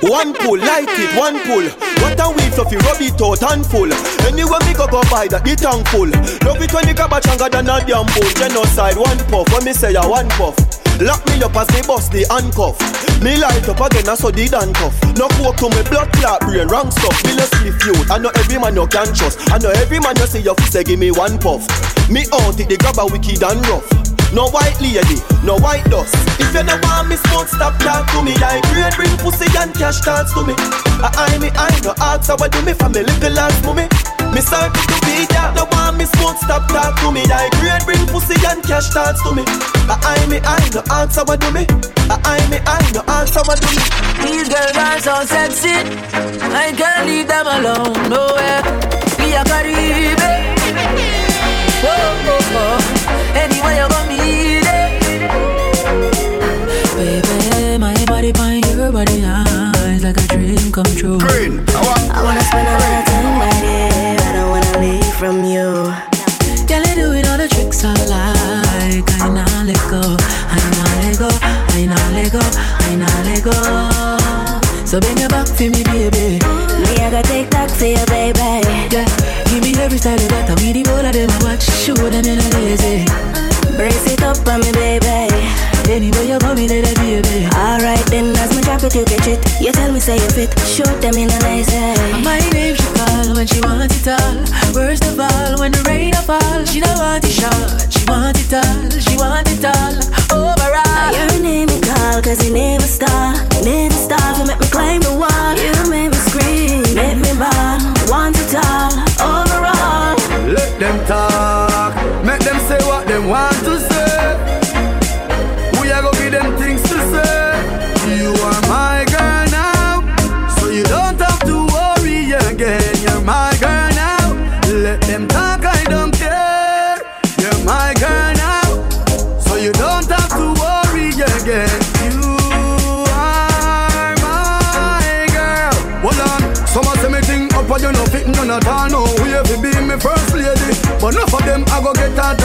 One pull, light it, one pull. What a weed fluffy, rub it out and full. Anywhere me go go buy that, the tank full. Love it when you grab a changa than a damn bull. Genocide, one puff. When me say a one puff. Lock me up as they bust the handcuff. Me light up again, I saw the handcuff. No coke to me blood clot brain, wrong stuff. Me no sleep you. I know every man you can trust. I know every man you see your face, give me one puff. Me out it, they grab a wicked and rough. No white lady, no white dust. If you no want me smoke, stop talk to me. I grade bring pussy and cash dance to me. I, I me, I no ask how I do me from me little ass mommy. Me start to be that no want me smoke, stop talk to me. I grade bring pussy and cash dance to me. I, I me, I no ask how I do me. I, I me, I no ask how I do me. These girls are so sexy, I can't leave them alone. Nowhere, we are Caribbean. Whoa, whoa, whoa. Anywhere you go, me there. Baby, my body find your body nice like a dream come true. Green, I wanna spend a lot go. So bring your back for me, baby. Me, I gotta take that for you, baby. Yeah, give me every style you got. Me the whole of them watch, show them in a lazy. Brace it up on me, baby. Anywhere you go, me there, baby. Alright then, as me drop it, you catch it. You tell me say you fit, shoot them in a nice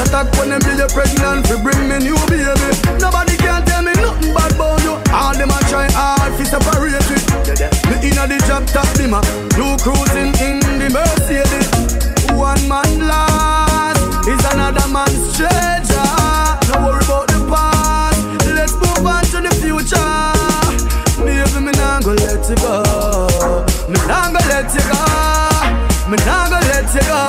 attack when them be pregnant to bring me new baby. Nobody can tell me nothing bad about you. All them a try hard to separate it. Me inna the job top dimmer, you cruising in the Mercedes. One man lost is another man's treasure. No worry about the past, let's move on to the future. Baby, me nah go let you go. Me nah go let you go. Me nah go let you go.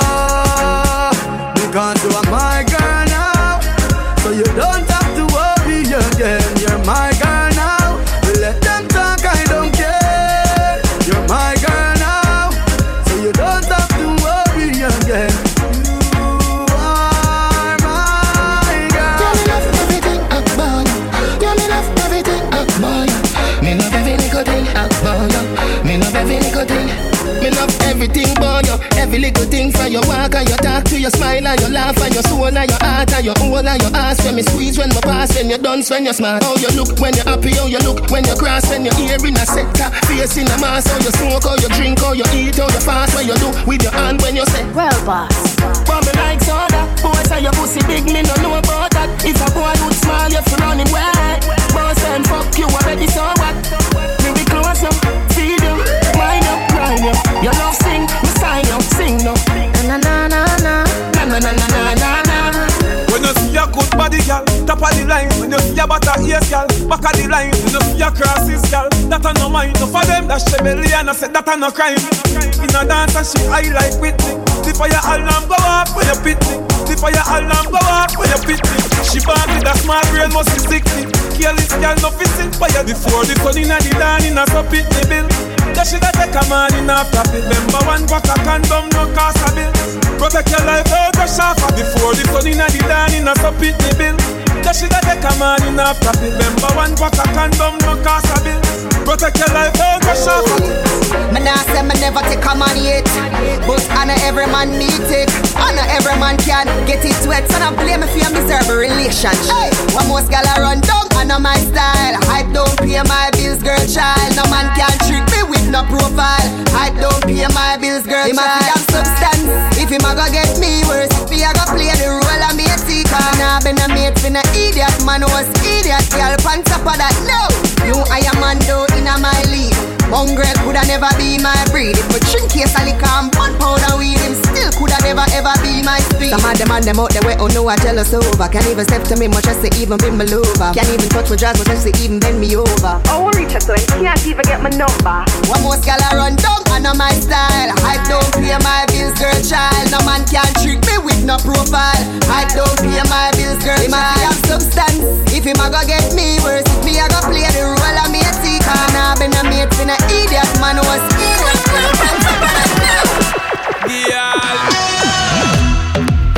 Your walk and your talk to your smile and your laugh and your soul and your heart and your whole and your ass. When me squeeze when me pass, when you dance, when you smile. How you look when you're happy, how you look when you cross, when you're here in a sector, face in a mask. How you smoke, how you drink, how you eat, how you fast, what you do with your hand when you say, Well, boss. but me like soda. Boy say your pussy big, me no know about that. If a boy would smile, you feel running wet. Boss and fuck you already, so what? Me be close now, feed you, mind up, grind you. Your love sing, top of the line. When you see a butter ears, gal, back of the line. When you see a crosses, gal, that a no mind. No for them, that she and I said that a no crime. In a dance and she high like Whitney. The fire alarm go off when you pit me. The fire alarm go off when you pit me. She born with a small brain, must be 60. Careless gal, no fit fire before the sun in a the dawn in a so pit me bill. That she da take a man in a profit. Remember one buck a condom, no cost a bill. Protect your life, don't rush off before the sun in a the dawn in a so pit me bill. That she da take a man in a profit. Remember one buck a condom, no cost a bill. Protect your life, don't rush off Me nah say me never take a man yet But I know every man need it. I know every man can get it wet So don't blame me for your miserable relationship. Hey, One most gal a run down, I know my style. Hype don't pay my bills, girl child. No man can trick me with no profile. Hype don't pay my bills, girl Him a child. fi have substance. If him a go get me worse If he a go play the role of matey Cause nah been a for no idiot Man was idiot, girl on top of that. No, you I am man though in a my league. Mongrel coulda never be my breed. If we drink case of liquor and of weed coulda never ever be my speed. Some of them and them out there way oh no I jealous over. Can't even step to me much as they even bend me over Can't even touch my dress much as they even bend me over. Oh, reach out to him, can't even get my number. One most gal a run down, I know my style. I don't pay my bills, girl child. No man can trick me with no profile. I don't pay my bills, girl child Him a fi have substance. If him a go get me worse If me a go play the role of matey Cause nah been a mate for no idiot. Man was idiot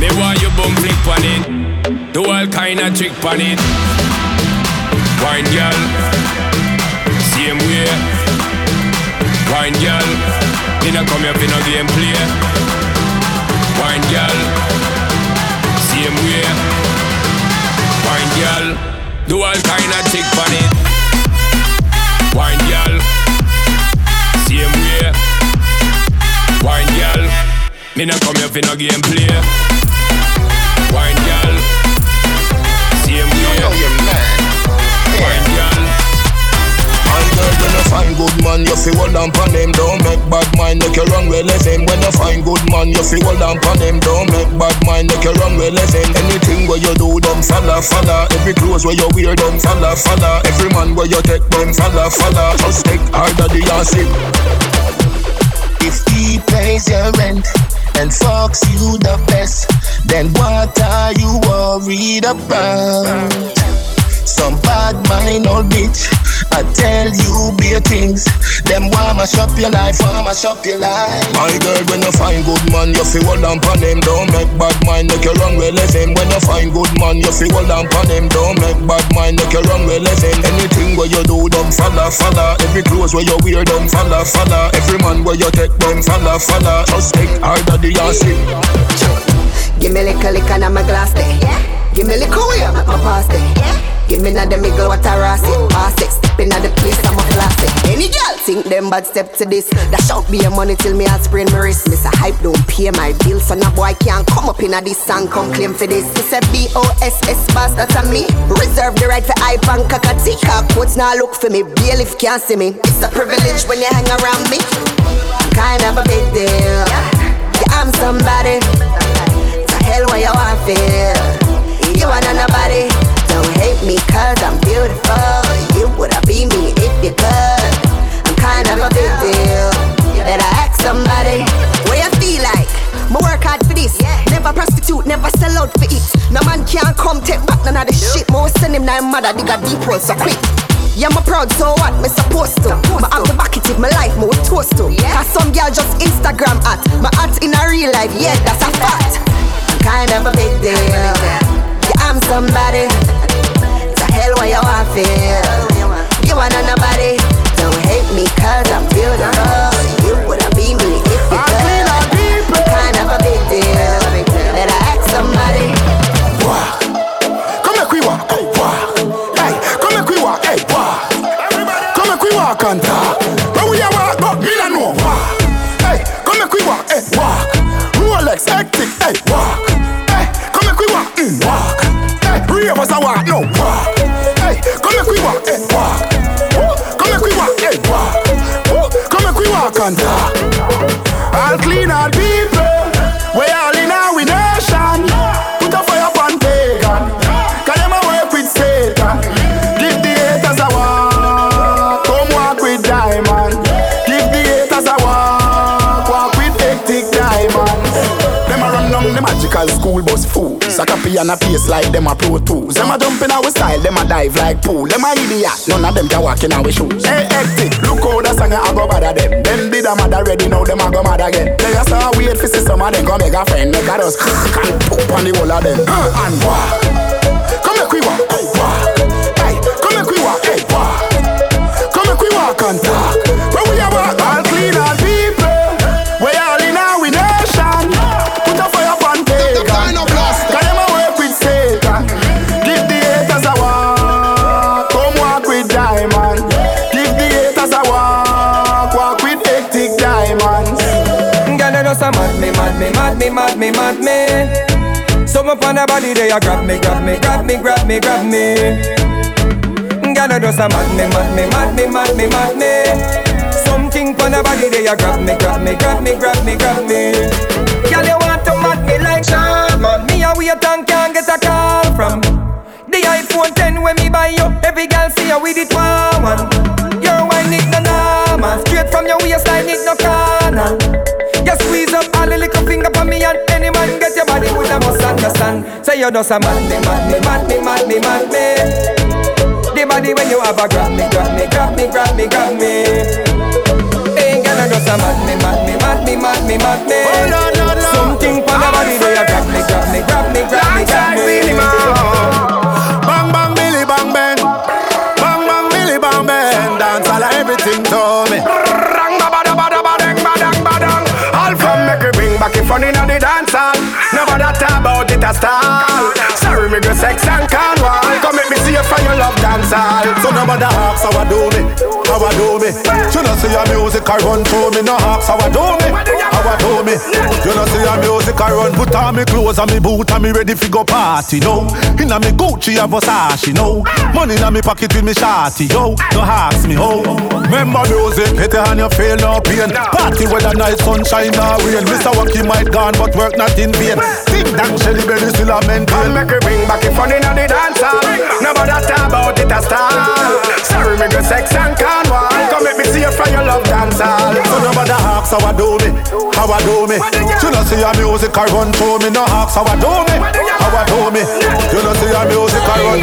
Me want you bum flick on it. Do all kind of trick on it. Wine, girl. Same way. Wine, girl. Me not come here for no game play Wine, girl. Same way. Wine, girl. Do all kind of chick on it. Wine girl, same way. Wine girl, me not come here for no game play. Wine girl. My girl, when you find good man, you feel hold on pon him. Don't make bad mind, make you run with him. When you find good man, you feel hold on pon him. Don't make bad mind, make you run with him. Anything where you do, them follow, follow. Every clothes where you wear, them follow, follow. Every man where you take, them follow, follow. Just take harder the acid. If he pays your rent and fucks you the best, then what are you worried about? Some bad mind old bitch, I tell you be things. Them want mash up your life, want mash up your life. My girl, when you find good man, you feel hold on pon him. Don't make bad mind, make you run with him. When you find good man, you feel hold on pon him. Don't make bad mind, make you run with him. Anything where you do, them follow, follow. Every clothes where you wear, them follow, follow. Every man where you take, them follow, follow. Just take harder than the acid. Give me little liquor in my glass there. Give me little way, make my pass there. Give me na the middle what I ras it. Pass it, step in the place, I'm a classic. Any girl think them bad step to this. Dash out me a money till me heart sprain my wrist. Miss a hype don't pay my bills, so no boy can't come up in a this and come claim for this. It's a B-O-S-S boss, that's a me. Reserve the right for hype and cockatee. Cockwards now look for me, bailiff can't see me. It's a privilege when you hang around me. Mother dig a deep hole so quick. Yeah, I'm proud, so what? Me supposed to. Me have to back it my life, with toast to. Cause some girl just Instagram at. My at in a real life, yeah, that's and a pace like them a pro tools. Them a jump in our style. Them a dive like pool. Them a idiot. None of them can walk in our shoes. Hey, hectic. Look how the song a go bother them. Them did a mad already. Now them a go mad again. They a start wait for see some of them come make a friend. Make a just and poop on the whole of them. Uh, and walk. Come make we walk. Hey, walk. Hey, come make we walk. Hey, walk. Come make we walk and talk. When we a walk, all clean all mad me, mad me. Some up on the body they a grab me, grab me, grab me, grab me, grab me. Girl, you just a mad me, mad me, mad me, mad me, mad me. Something on the body they a grab me, grab me, grab me, grab me, grab me. Girl, you want to mad me like Shaman? Me a wait and can't get a call from. The iPhone 10 when me buy you, every girl see you with it one one. Your wine it no normal, straight from your waistline it no corner. You squeeze up all the little finger for me and any man get your body with a must understand. Say you just a mad me, mad me, mad me, mad me, mad me. The body when you have a grab me, grab me, grab me, grab me, grab me. Girl, you just a mad me, mad me, mad me, mad me, mad me. Oh, Something for the body they grab me, grab me, grab me, grab me, grab me. Talk about stall So Sorry, me go sex and call wall. Come make me see you from your love dance hall. So nobody asks how I do me, how I do me. You know see your music I run through me, no asks how I do me, how I do me. You know see your music I run, put on me clothes and me boot and me ready fi go party, no. Inna me Gucci and Versace, no. Money inna me pocket with me shawty, yo. No ask me how. Remember music, hit it and you feel no pain. Party whether night sunshine or rain. Mr. Wacky might gone, but work not in vain. Think that Shelly Belly still a maintain. Come make it bring back it fun inna the dance hall. Nobody talk about it a style. Sorry, me go sex and Cornwall. Come make me see you from your love dance hall. So nobody asks how I do me, how I do me. You know see your music I run through me, no asks how I do me, how I do me. You know see your music I run.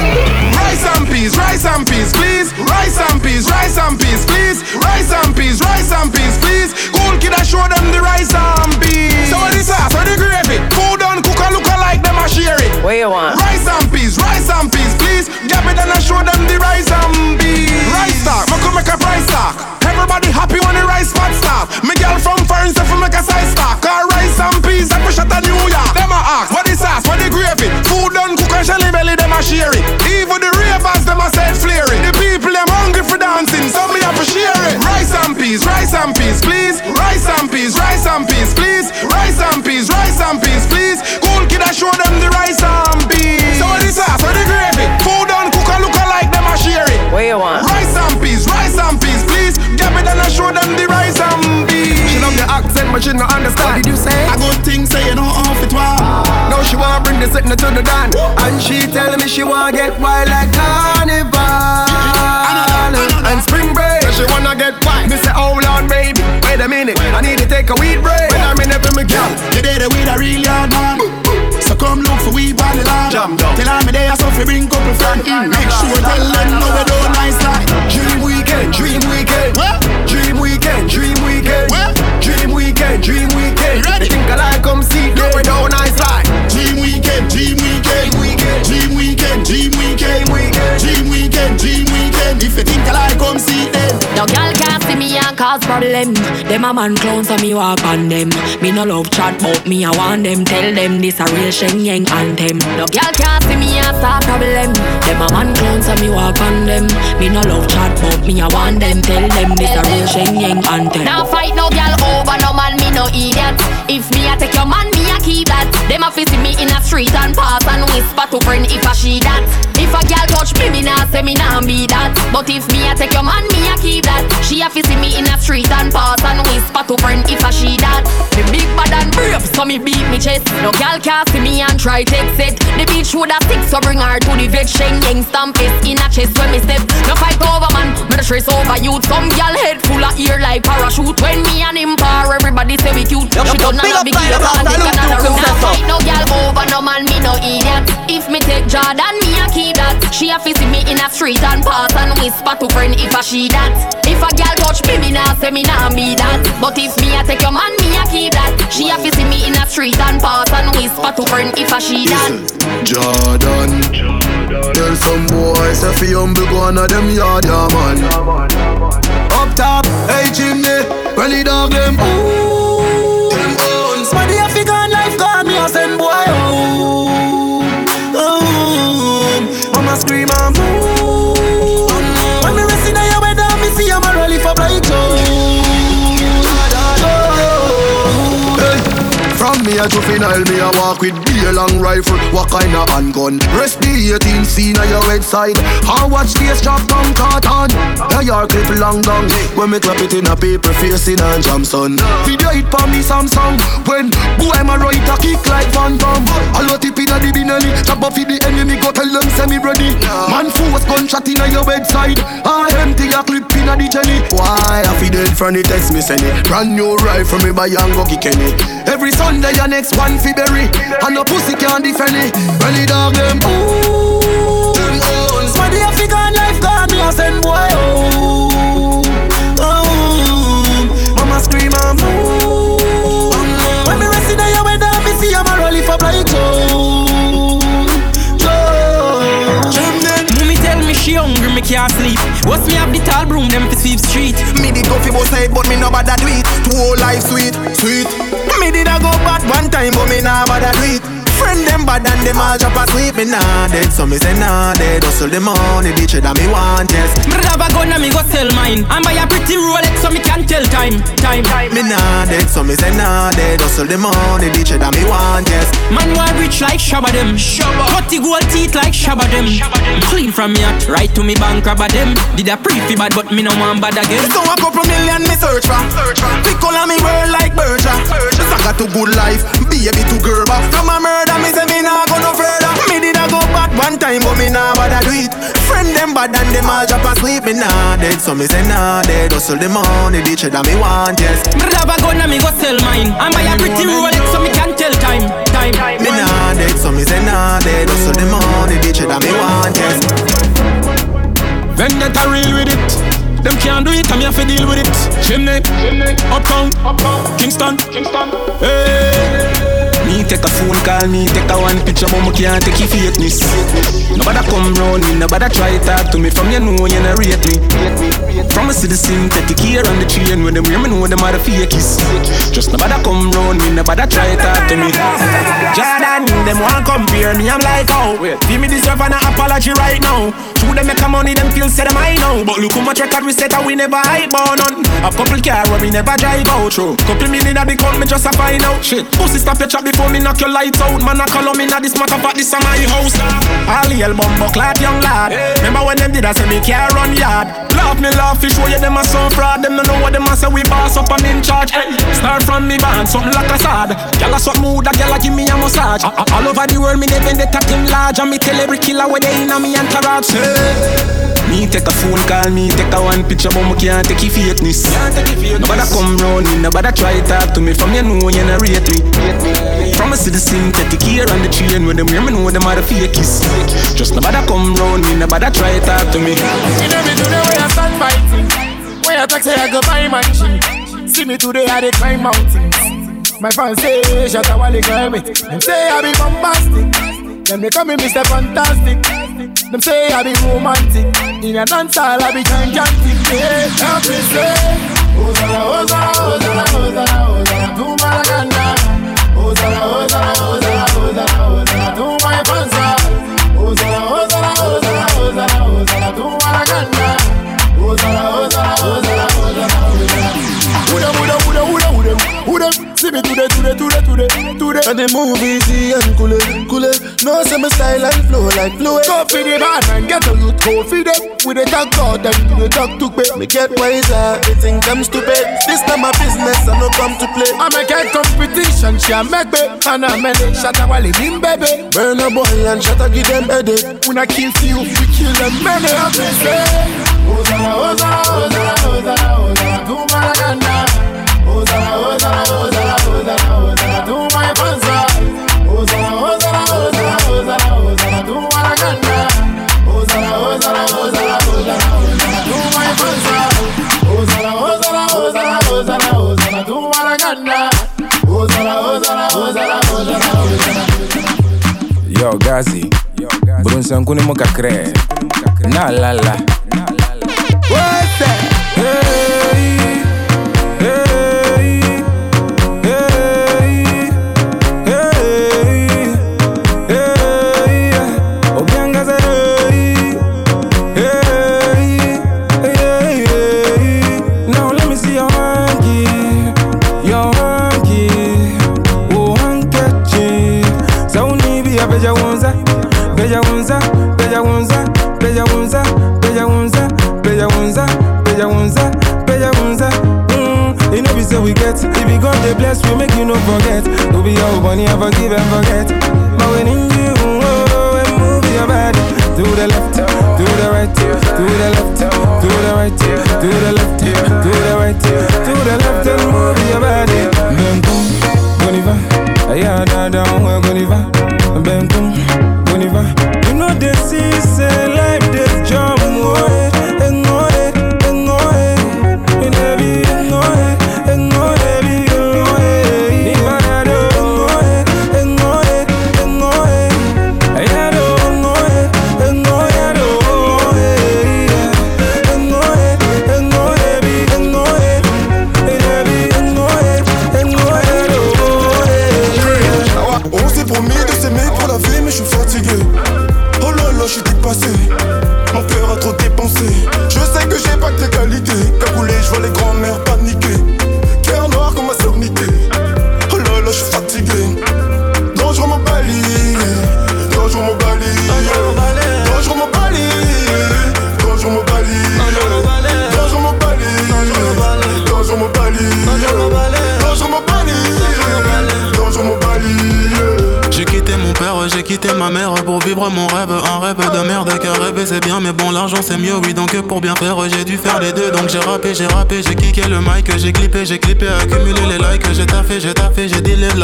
Rice and peas, rice and peas, please. Rice and peas, rice and peas, please. Rice and peas, rice and peas, please. Cool kid, I show them the rice and peas. So what is sauce, what the gravy? Food done, cook and look alike, them a share it. What you want? Rice and peas, rice and peas, please. Gap it and I show them the rice and peas. Rice stock, me come make a price stock. Everybody happy when the rice pot stop. Me girl from foreign stuff make a size stock. Car rice and peas that we shot at New York. Them a ask, what the sauce, what the gravy? Food done, cook and shelly belly, them a share it. Even the ravers, them a say flare it. The people them hungry for dancing, so me have to share it. Rice and peas, rice and peas, please. Rice and peas, rice and peas, please. Rice and peas, rice and peas, please. Cool kid, I show them the rice and peas. So the sauce, what the gravy? Food done, cook and look alike, them a share it. What you want? Rice and peas, rice and peas, please. Gap it and show them the rice and peas. She love the accent, but she not understand. What did you say? I good thing say you know off it was. Now she wanna bring the sitting to the dance, and she tell me she wanna get wild like carnival and spring break. So she wanna get wild. Me say, hold on, baby, wait a minute, I need to take a weed break. When I'm in it for me girl, You did it with a real young man. So come look for we body land. Jam down. Tell her me there, so fi bring couple friend. Make sure tell them no we don't nice like. Dream weekend, dream weekend, dream weekend, dream weekend, dream weekend, dream weekend. They think I like come see, no we don't nice like. Dream weekend, dream weekend, dream weekend, dream weekend, dream weekend, dream weekend. Dream weekend. If you think I like, come see them. No girl can't see me and cause problem. Them a man clowns so me walk on them. Me no love chat but me I want them. Tell them this a real Shen Yeng anthem. No girl can't see me and start problem. Them a man clowns so me walk on them. Me no love chat but me I want them. Tell them this a real Shen Yeng anthem. Now fight no girl over no man, me no idiot. If me a take your man, me a keep that. Them a see me in a street and pass and whisper to friend if a she that. If a girl touch me, me nah say me nah be that. But if me a take your man, me a keep that. She a see me in a street and pass and whisper to friend if a she that. Me big bad and brave, so me beat me chest. No girl can see me and try take it. The bitch would a stick, so bring her to the vet. Shen Yeng stamp it in a chest when me step. No fight over man, me no stress over youth. Some girl head full of ear like parachute. When me and him par, street and pass and whisper to friend if a she that. If a girl touch me, me nah say me nah be that. But if me a take your man, me a keep that. She a fi see me in a street and pass and whisper to friend if a she that. Jordan. Tell some boys if you humble go on them yard, yeah man. Up top, hey chimney, rally dog them. Ooh, me a juvenile, me a walk with be a long rifle. What kind of handgun? Rest the 18 scene on your website. I watch this drop down carton. A yard clip long down. When me clap it in a paper, facing and Johnson. Video it for me Samsung. When boy my right a kick like Van Damme. I lot tip inna the binally. Chop off the enemy, go tell them semi ready. Man force gunshot inna your bedside. I empty a clip inna the jelly. Why I feel dead from the text me send it. Brand new rifle me buy and go kick any. Every Sunday your next one fi berry. And no pussy can't defend it. Rally dog them. Ooh, them owns. But the African life gone, me a send boy home. Oh, Mama scream and boom. When me rest inna your bed, me see I'm a rolling for blind Mommy tell me she hungry, me can't sleep. What's me have the tall broom, them fi sweep street. Me did go fi both side, but me no bother do it. Two whole life sweet, sweet. Me did a go bad one time, but me nah bother do. Friend them bad and them all drop asleep, me nah dead. So me say nah dead. Hustle the money, the cheddar me want, yes. Me have a gun and me go sell mine. And buy a pretty Rolex so me can tell time, time. Me nah dead, so me say nah dead. Hustle the money, the cheddar me want, yes. Man want rich like Shabba them. Cut the gold teeth like Shabba them. Clean from me hat, right to me bank robber them. Did a pre bad, but me no want bad again. So a couple million me search for. Pick on me world like Berger. Just I got to good life, baby to Gerber. Come a murder me say me nah go no further. Me did a go back one time, but me nah bother do it. Friend them bad and them all drop asleep, me nah dead. So me say nah dead. Hustle the money, the cheddar me want, yes. Me have a gun and me go sell mine. And buy a pretty Rolex so me can tell time, time. Me nah dead, so me say nah dead. Hustle the money, the cheddar me want, yes. Vendetta real with it. Them can't do it, I'm here to deal with it. Chimney, uptown, Kingston, Kingston. Hey. Me take a phone call, me take a one picture, but me can't take your fakeness. Nobody come round me, nobody try talk to me. From you know you not rate me. From a citizen, take the care on the train when them hear me know them are the fakies. Just nobody come round me, nobody try talk to me. Jordan, them want compare me, I'm like, oh, give me deserve an apology right now. True, them make a money, them feel them I know. But look how much record we set and we never hype on none. A couple car where we never drive out through. Couple million the count, me just a find out. Shit, pussy stop your chat before me knock your lights out. Man, I call me now this matter, but this is my house. Ah. All the album bucklat, young lad. Remember when them did I say me care run yard. Laugh me laugh, fish show you them a so fraud. Them don't know what them a say we boss up and in charge. Hey, start from me band, something like a sad. Gyal a something mood, a gyal a give me a massage. A- a- All over the world, me they bend the him large, and me tell every killer where they in a me entourage. Hey. Me take a phone call, me take a one picture, but me can't take your fakeness. Nobody come round me, nobody try talk to me. From you know you not rate me. From a citizen, take the care on the train when them me know them are the fakies. Just nobody come round me, nobody try to talk to me. You know me do the way I stand fighting. Way I talk say I go buy mansion. See me today I dey climb mountains. My fans say shut up while they climb it. Them say I be bombastic. Them they call me Mr. Fantastic. Them say I be romantic. In a dance hall I be gigantic. Yeah, help me say. Ozara, Ozara, Ozara, Ozara, Ozara, to Maragana. Me today, today, today, today, today. And the movie easy and cool it, cool it. No say my style and flow like fluid. Go for the bad man, get a youth, go for them. With the talk God, them the talk to pay. Me get wiser, it think I'm stupid. This not my business, I no come to play. I make a competition, she a make me. And I make it, shut up while in baby. Burn a boy and shut up, give them headache. When I kill few, we kill them many. I say, Ozara, Ozara, Ozara, Ozara, Ozara. Ozara, Ozara, Ozara, Yo, Gazi. Brunsankuni mo kakre. Na we get, if we God they bless, we make you no forget. We be your money and forgive and forget. But when in you, oh, and move your body to the left, to the right, to the left, to the right, to the left, to the right, to the left, and move your body. Bam boom, boniva, yeah, da da, boniva, bam boom, boniva. You know they see say life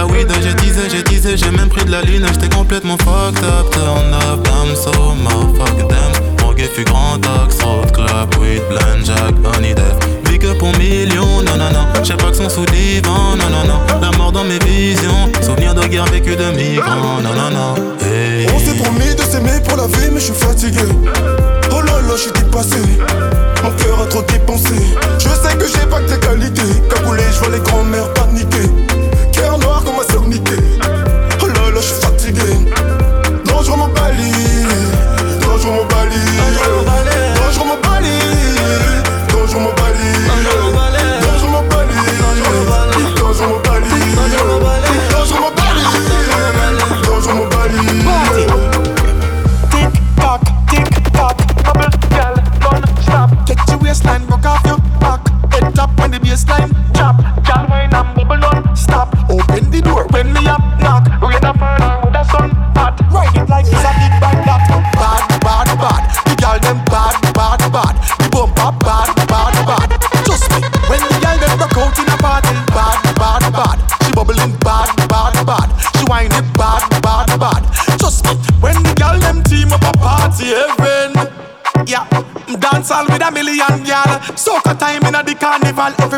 la weed, j'ai teasé, j'ai teasé, j'ai même pris de la lune. J'étais complètement fucked up, turn up, I'm so fuck them. Morgue fut grand axe, road club, weed, blend, jack, honey death. Que pour millions, non, non, non. J'ai pas que son sous divan, non, non, non. La mort dans mes visions, souvenir de guerre vécue de migrants, non, non, non. On s'est promis de s'aimer pour la vie, mais je suis fatigué. Oh là là, je dépassé. Mon cœur a trop dépensé. Je sais que j'ai pas que tes qualités. Cagoulé, je vois les grands-mères paniquer.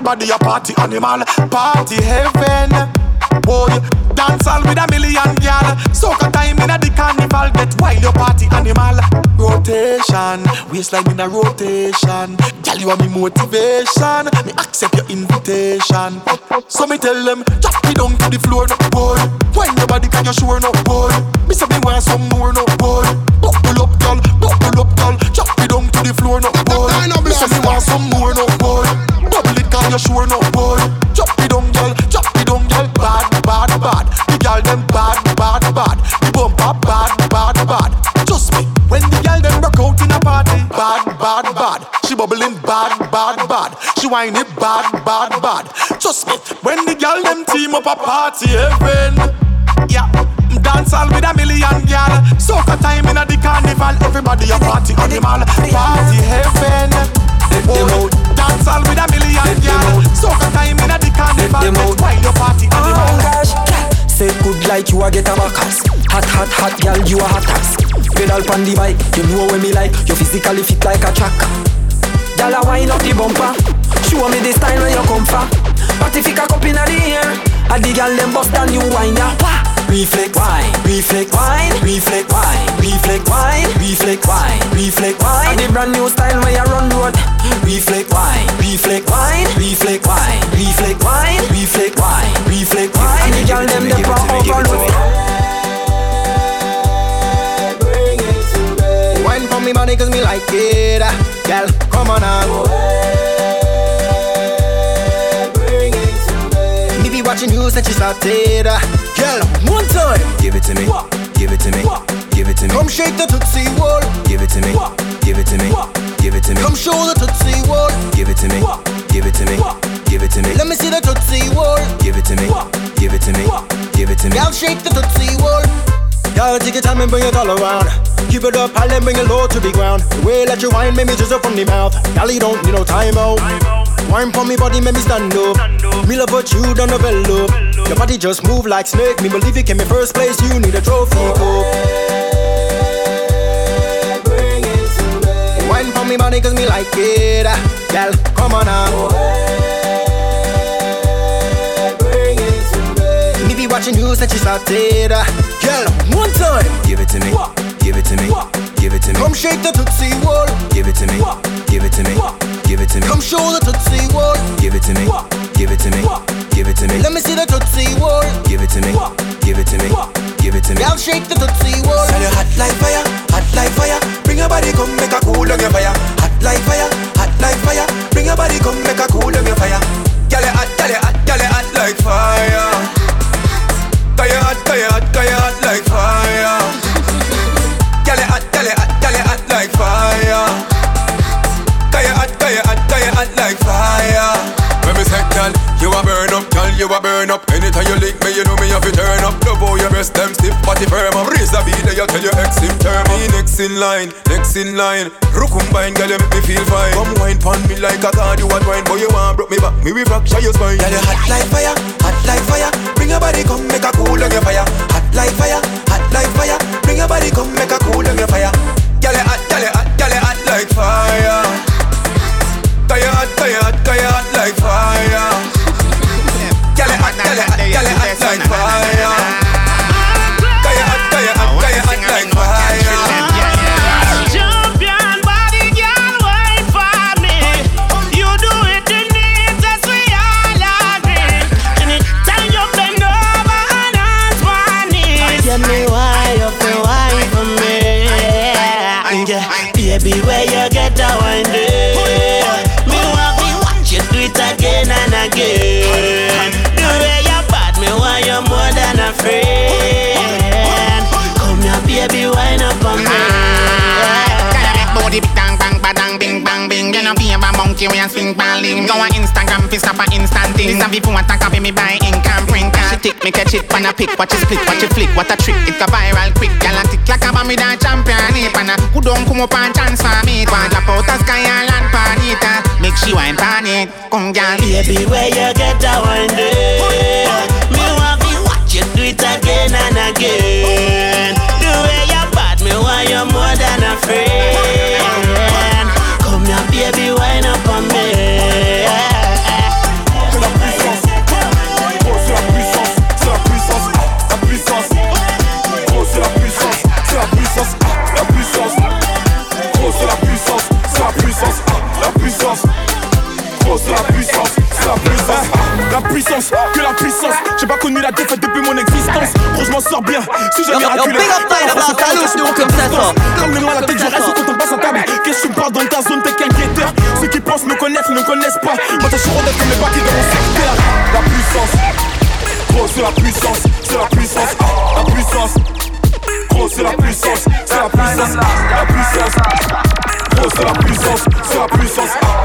Everybody a party animal, party heaven. Boy, dance all with a million gal. Soca time in a the carnival. Get wild, your party animal. Rotation, waistline in a rotation. Girl, you are me motivation. Me accept your invitation. So me tell them, drop me down to the floor, no boy. Wine your body, can you sure no boy? Me say me want some more, no boy. You sure no boy? Drop me down, girl, drop me down, girl. Bad, bad, bad. The girl them bad, bad, bad. The bumper bad, bad, bad. Trust me, when the girl them rock out in a party, bad, bad, bad. She bubbling bad, bad, bad. She whine it bad, bad, bad. Trust me, when the girl them team up a party heaven. Yeah, dance all with a million gal. Soca time in a the carnival. Everybody a party animal, party heaven. Oh, dance all with a million. Soca time in a the carnival. Wild your party animal. Oh, Say good like you a get a backus Hot, hot, hot, girl, you a hot ass. Pedal pan the bike, you know when me like. You physically fit like a tracker Girl, a wind up the bumper. Show me the style where you come from. But if you cock up in the air. A the girl them bust and you wine ya Reflex, wine, reflex, wine, reflex, wine, reflex, wine, reflex, wine, reflex, wine. And the brand new style where you run road. Reflex, wine, reflex, wine, reflex, wine, reflex, wine, reflex, wine, reflex, wine. And the girl them the power overload. Wine for me body cause me like it uh, Girl, come on now Be watching you since you started uh, Girl, one time Give it to me, give it to me, give it to me. Come shake the Tootsie Wall Give it to me, give it to me, give it to me. Come show the Tootsie Wall Give it to me, give it to me, give it to me. Let me see the Tootsie Wall Give it to me, give it to me, give it to me. Girl, shake the Tootsie Wall Girl, take your time and bring it all around Keep it up high and bring it low to the ground The way that you whine make me just up from the mouth Girl, you don't need no time out Wine for me body, make me stand up. Me love what you done develop Your body just move like snake. Me believe you came in first place. You need a trophy cup Bring it to me. Wine for me body cause me like it. Uh, Girl, come on now. Me. Be watching you since you started. Uh, Girl, one time. Give it to me, give it to me, give it to me. Come shake the Tootsie Wall Give it to me, give it to me, Give it to me. Come show the Tootsie world. Give it to me. Give it to me. Give it to me. Let me see the Tootsie world. Give it to me. Give it to me. Give it to me. I'll shake the Tootsie world. Sell you hot like fire, hot like fire. Bring your body, come make a cool on your fire. Hot like fire, hot like fire. Bring your body, come make a cool on your fire. Gyal you hot, gyal you hot, gyal you hot like fire. Gyal you hot, gyal you hot, gyal you hot like fire. like fire. When me say, girl, you a burn up, girl, you a burn up. Anytime you lick me, you know me have to turn up. Love how your breast them stiff, body firm up. Raise the beat, then you tell your ex him turn Me next in line, next in line. Rukumbine, girl, you make me feel fine. Come wine pon me like a card, you a wine, boy, you want broke me back, me we fracture your spine. Girl, you hot like fire, hot like fire. Bring your body, come make a cool on your fire. Hot like fire, hot like fire. Bring your body, come make a cool on your fire. Girl, you hot, girl, you hot, girl, you hot like fire. Girl, you hot, girl, you hot, girl, you hot like fire. Girl, you hot, girl, you hot, girl, you hot like a balling Go on Instagram fi stop a instant thing. This a before want to copy me by ink and print She tick me catch it pan a pick Watch it split watch it flick. What a trick. It go viral quick. Gyal a tick like a bomb with a champion It pan a who don't come up and chance for me? One drop out a sky and land pan it uh, Make she wine pan it. Come gyal. Baby, where you get that one day? Me want to watch you do it again and again. The way you bad, me want you more than a friend. Puissance, que la puissance. J'ai pas connu la défaite depuis mon existence. Gros, je m'en sors bien. Si salut, c'est bon comme ça, les loin la tête du reste quand on passe à table. Qu'est-ce que tu me parles dans ta zone, t'es qu'un guetteur? Ceux qui pensent me connaissent ne connaissent pas. Moi, t'as chaud d'être comme les baquets dans mon secteur. La puissance, gros, c'est la puissance, c'est la puissance, la puissance. Gros, c'est la puissance, c'est la puissance, la puissance. Gros, c'est la puissance, c'est la puissance, la puissance.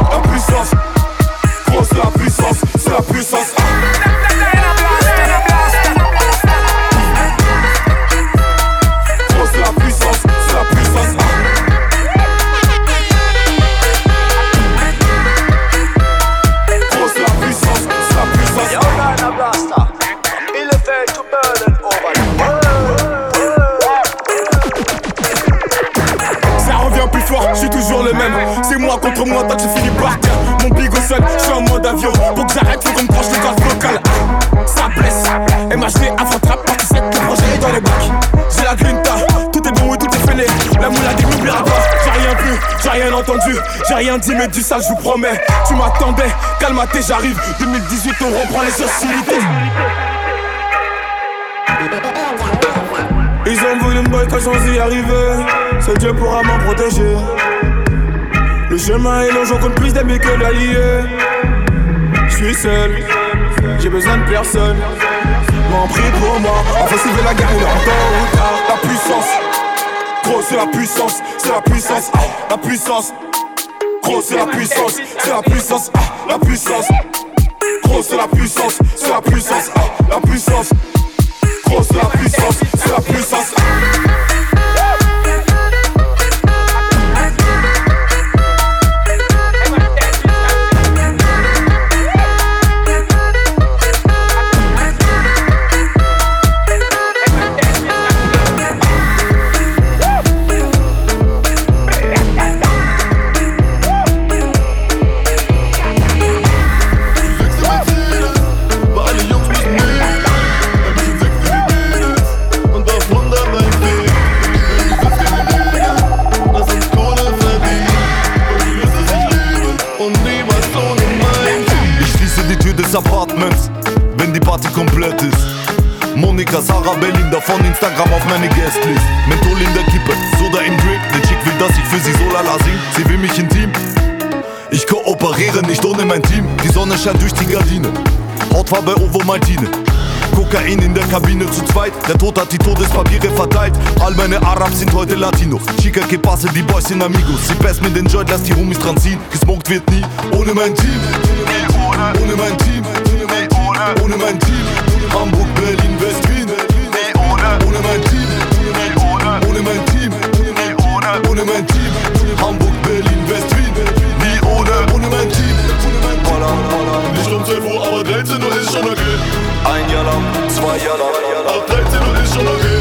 Rien dit, mais du sale, je vous promets. Tu m'attendais, calmaté, j'arrive. 2018, on reprend les hostilités. Ils ont voulu me boycotter sans y arriver. Seul Dieu pourra m'en protéger. Le chemin est long, j'en compte plus d'amis que d'alliés. Je suis seul, j'ai besoin de personne. M'en prie pour moi, offensive de la guerre, il est encore. La puissance, gros, c'est la puissance, c'est la puissance, la puissance. Gros, c'est la puissance, c'est la puissance, ah, la puissance. Gros, c'est la puissance, c'est la puissance, ah, la puissance. Gros, c'est la puissance, c'est la puissance. Zweit. Der Tod hat die Todespapiere verteilt. All meine Arabs sind heute Latinos. Chica que passe, die Boys sind Amigos. Sie pass mir den Joint, lass die Homies dran ziehen. Gesmoked wird nie ohne mein Team. Ohne mein Team. Ohne mein Team. Hamburg, Berlin, West, Wien. Ohne, mein Team. Ohne, mein Team. Ohne, mein Team. Hamburg, Berlin, West, Wien. Nie ohne, ohne mein Team. Nicht um 12 Uhr, aber 13 Uhr ist schon okay. Ein Jahr lang, zwei Jahre lang. Ab 13 Uhr ist schon okay.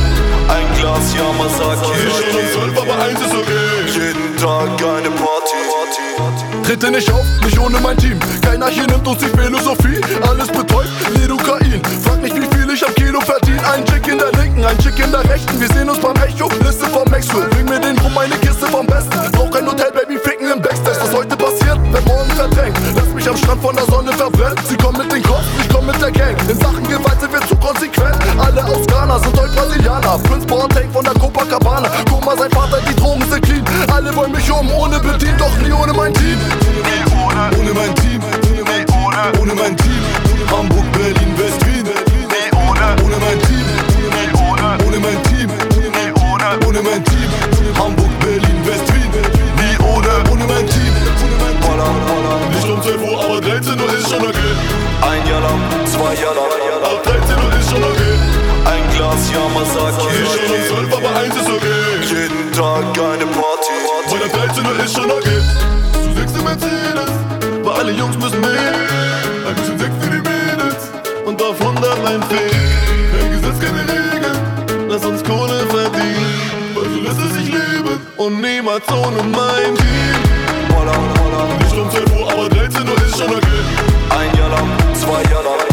Ein Glas Yamazaki. Ich schon um 12, aber eins ist okay. Jeden Tag eine Party. Trete nicht auf, nicht ohne mein Team. Keiner hier nimmt uns die Philosophie. Alles betäubt, Lidokain. Frag nicht, wie viel ich am Kilo verdien. Ein Chick in der linken, ein Chick in der rechten. Wir sehen uns beim Echo, Liste vom Maxwell. Bring mir den rum, meine Kiste vom Besten. Brauch kein Hotel, Baby, ficken im Backstage. Was heute passiert, wird morgen verdrängt. Lass mich am Strand von der Sonne verbrennen. Sie kommen mit den Kopf, mit der Gang. In Sachen Gewalt sind wir zu konsequent. Alle aus Ghana sind heute Brasilianer. Prince Boateng von der Copacabana. Guck mal, sein Vater, die Drogen sind clean. Alle wollen mich um, ohne bedient, doch nie ohne mein Team. Lang. Ab 13 Uhr ist schon okay. Ein Glas Yamazaki. Ich schon um 12, aber eins ist okay. Jeden Tag eine Party. Weil ab 13 Uhr ist schon okay. Du sechst im Mercedes, weil alle Jungs müssen mit. Ein bisschen Sex für die Mädels und auf 100 einfällt. Kein Gesetz, keine Regeln, lass uns Kohle verdienen. Weil so lässt es sich leben und niemals ohne mein Team. Nicht um 12 Uhr, aber 13 Uhr ist schon okay. Ein Jahr lang, zwei Jahre lang.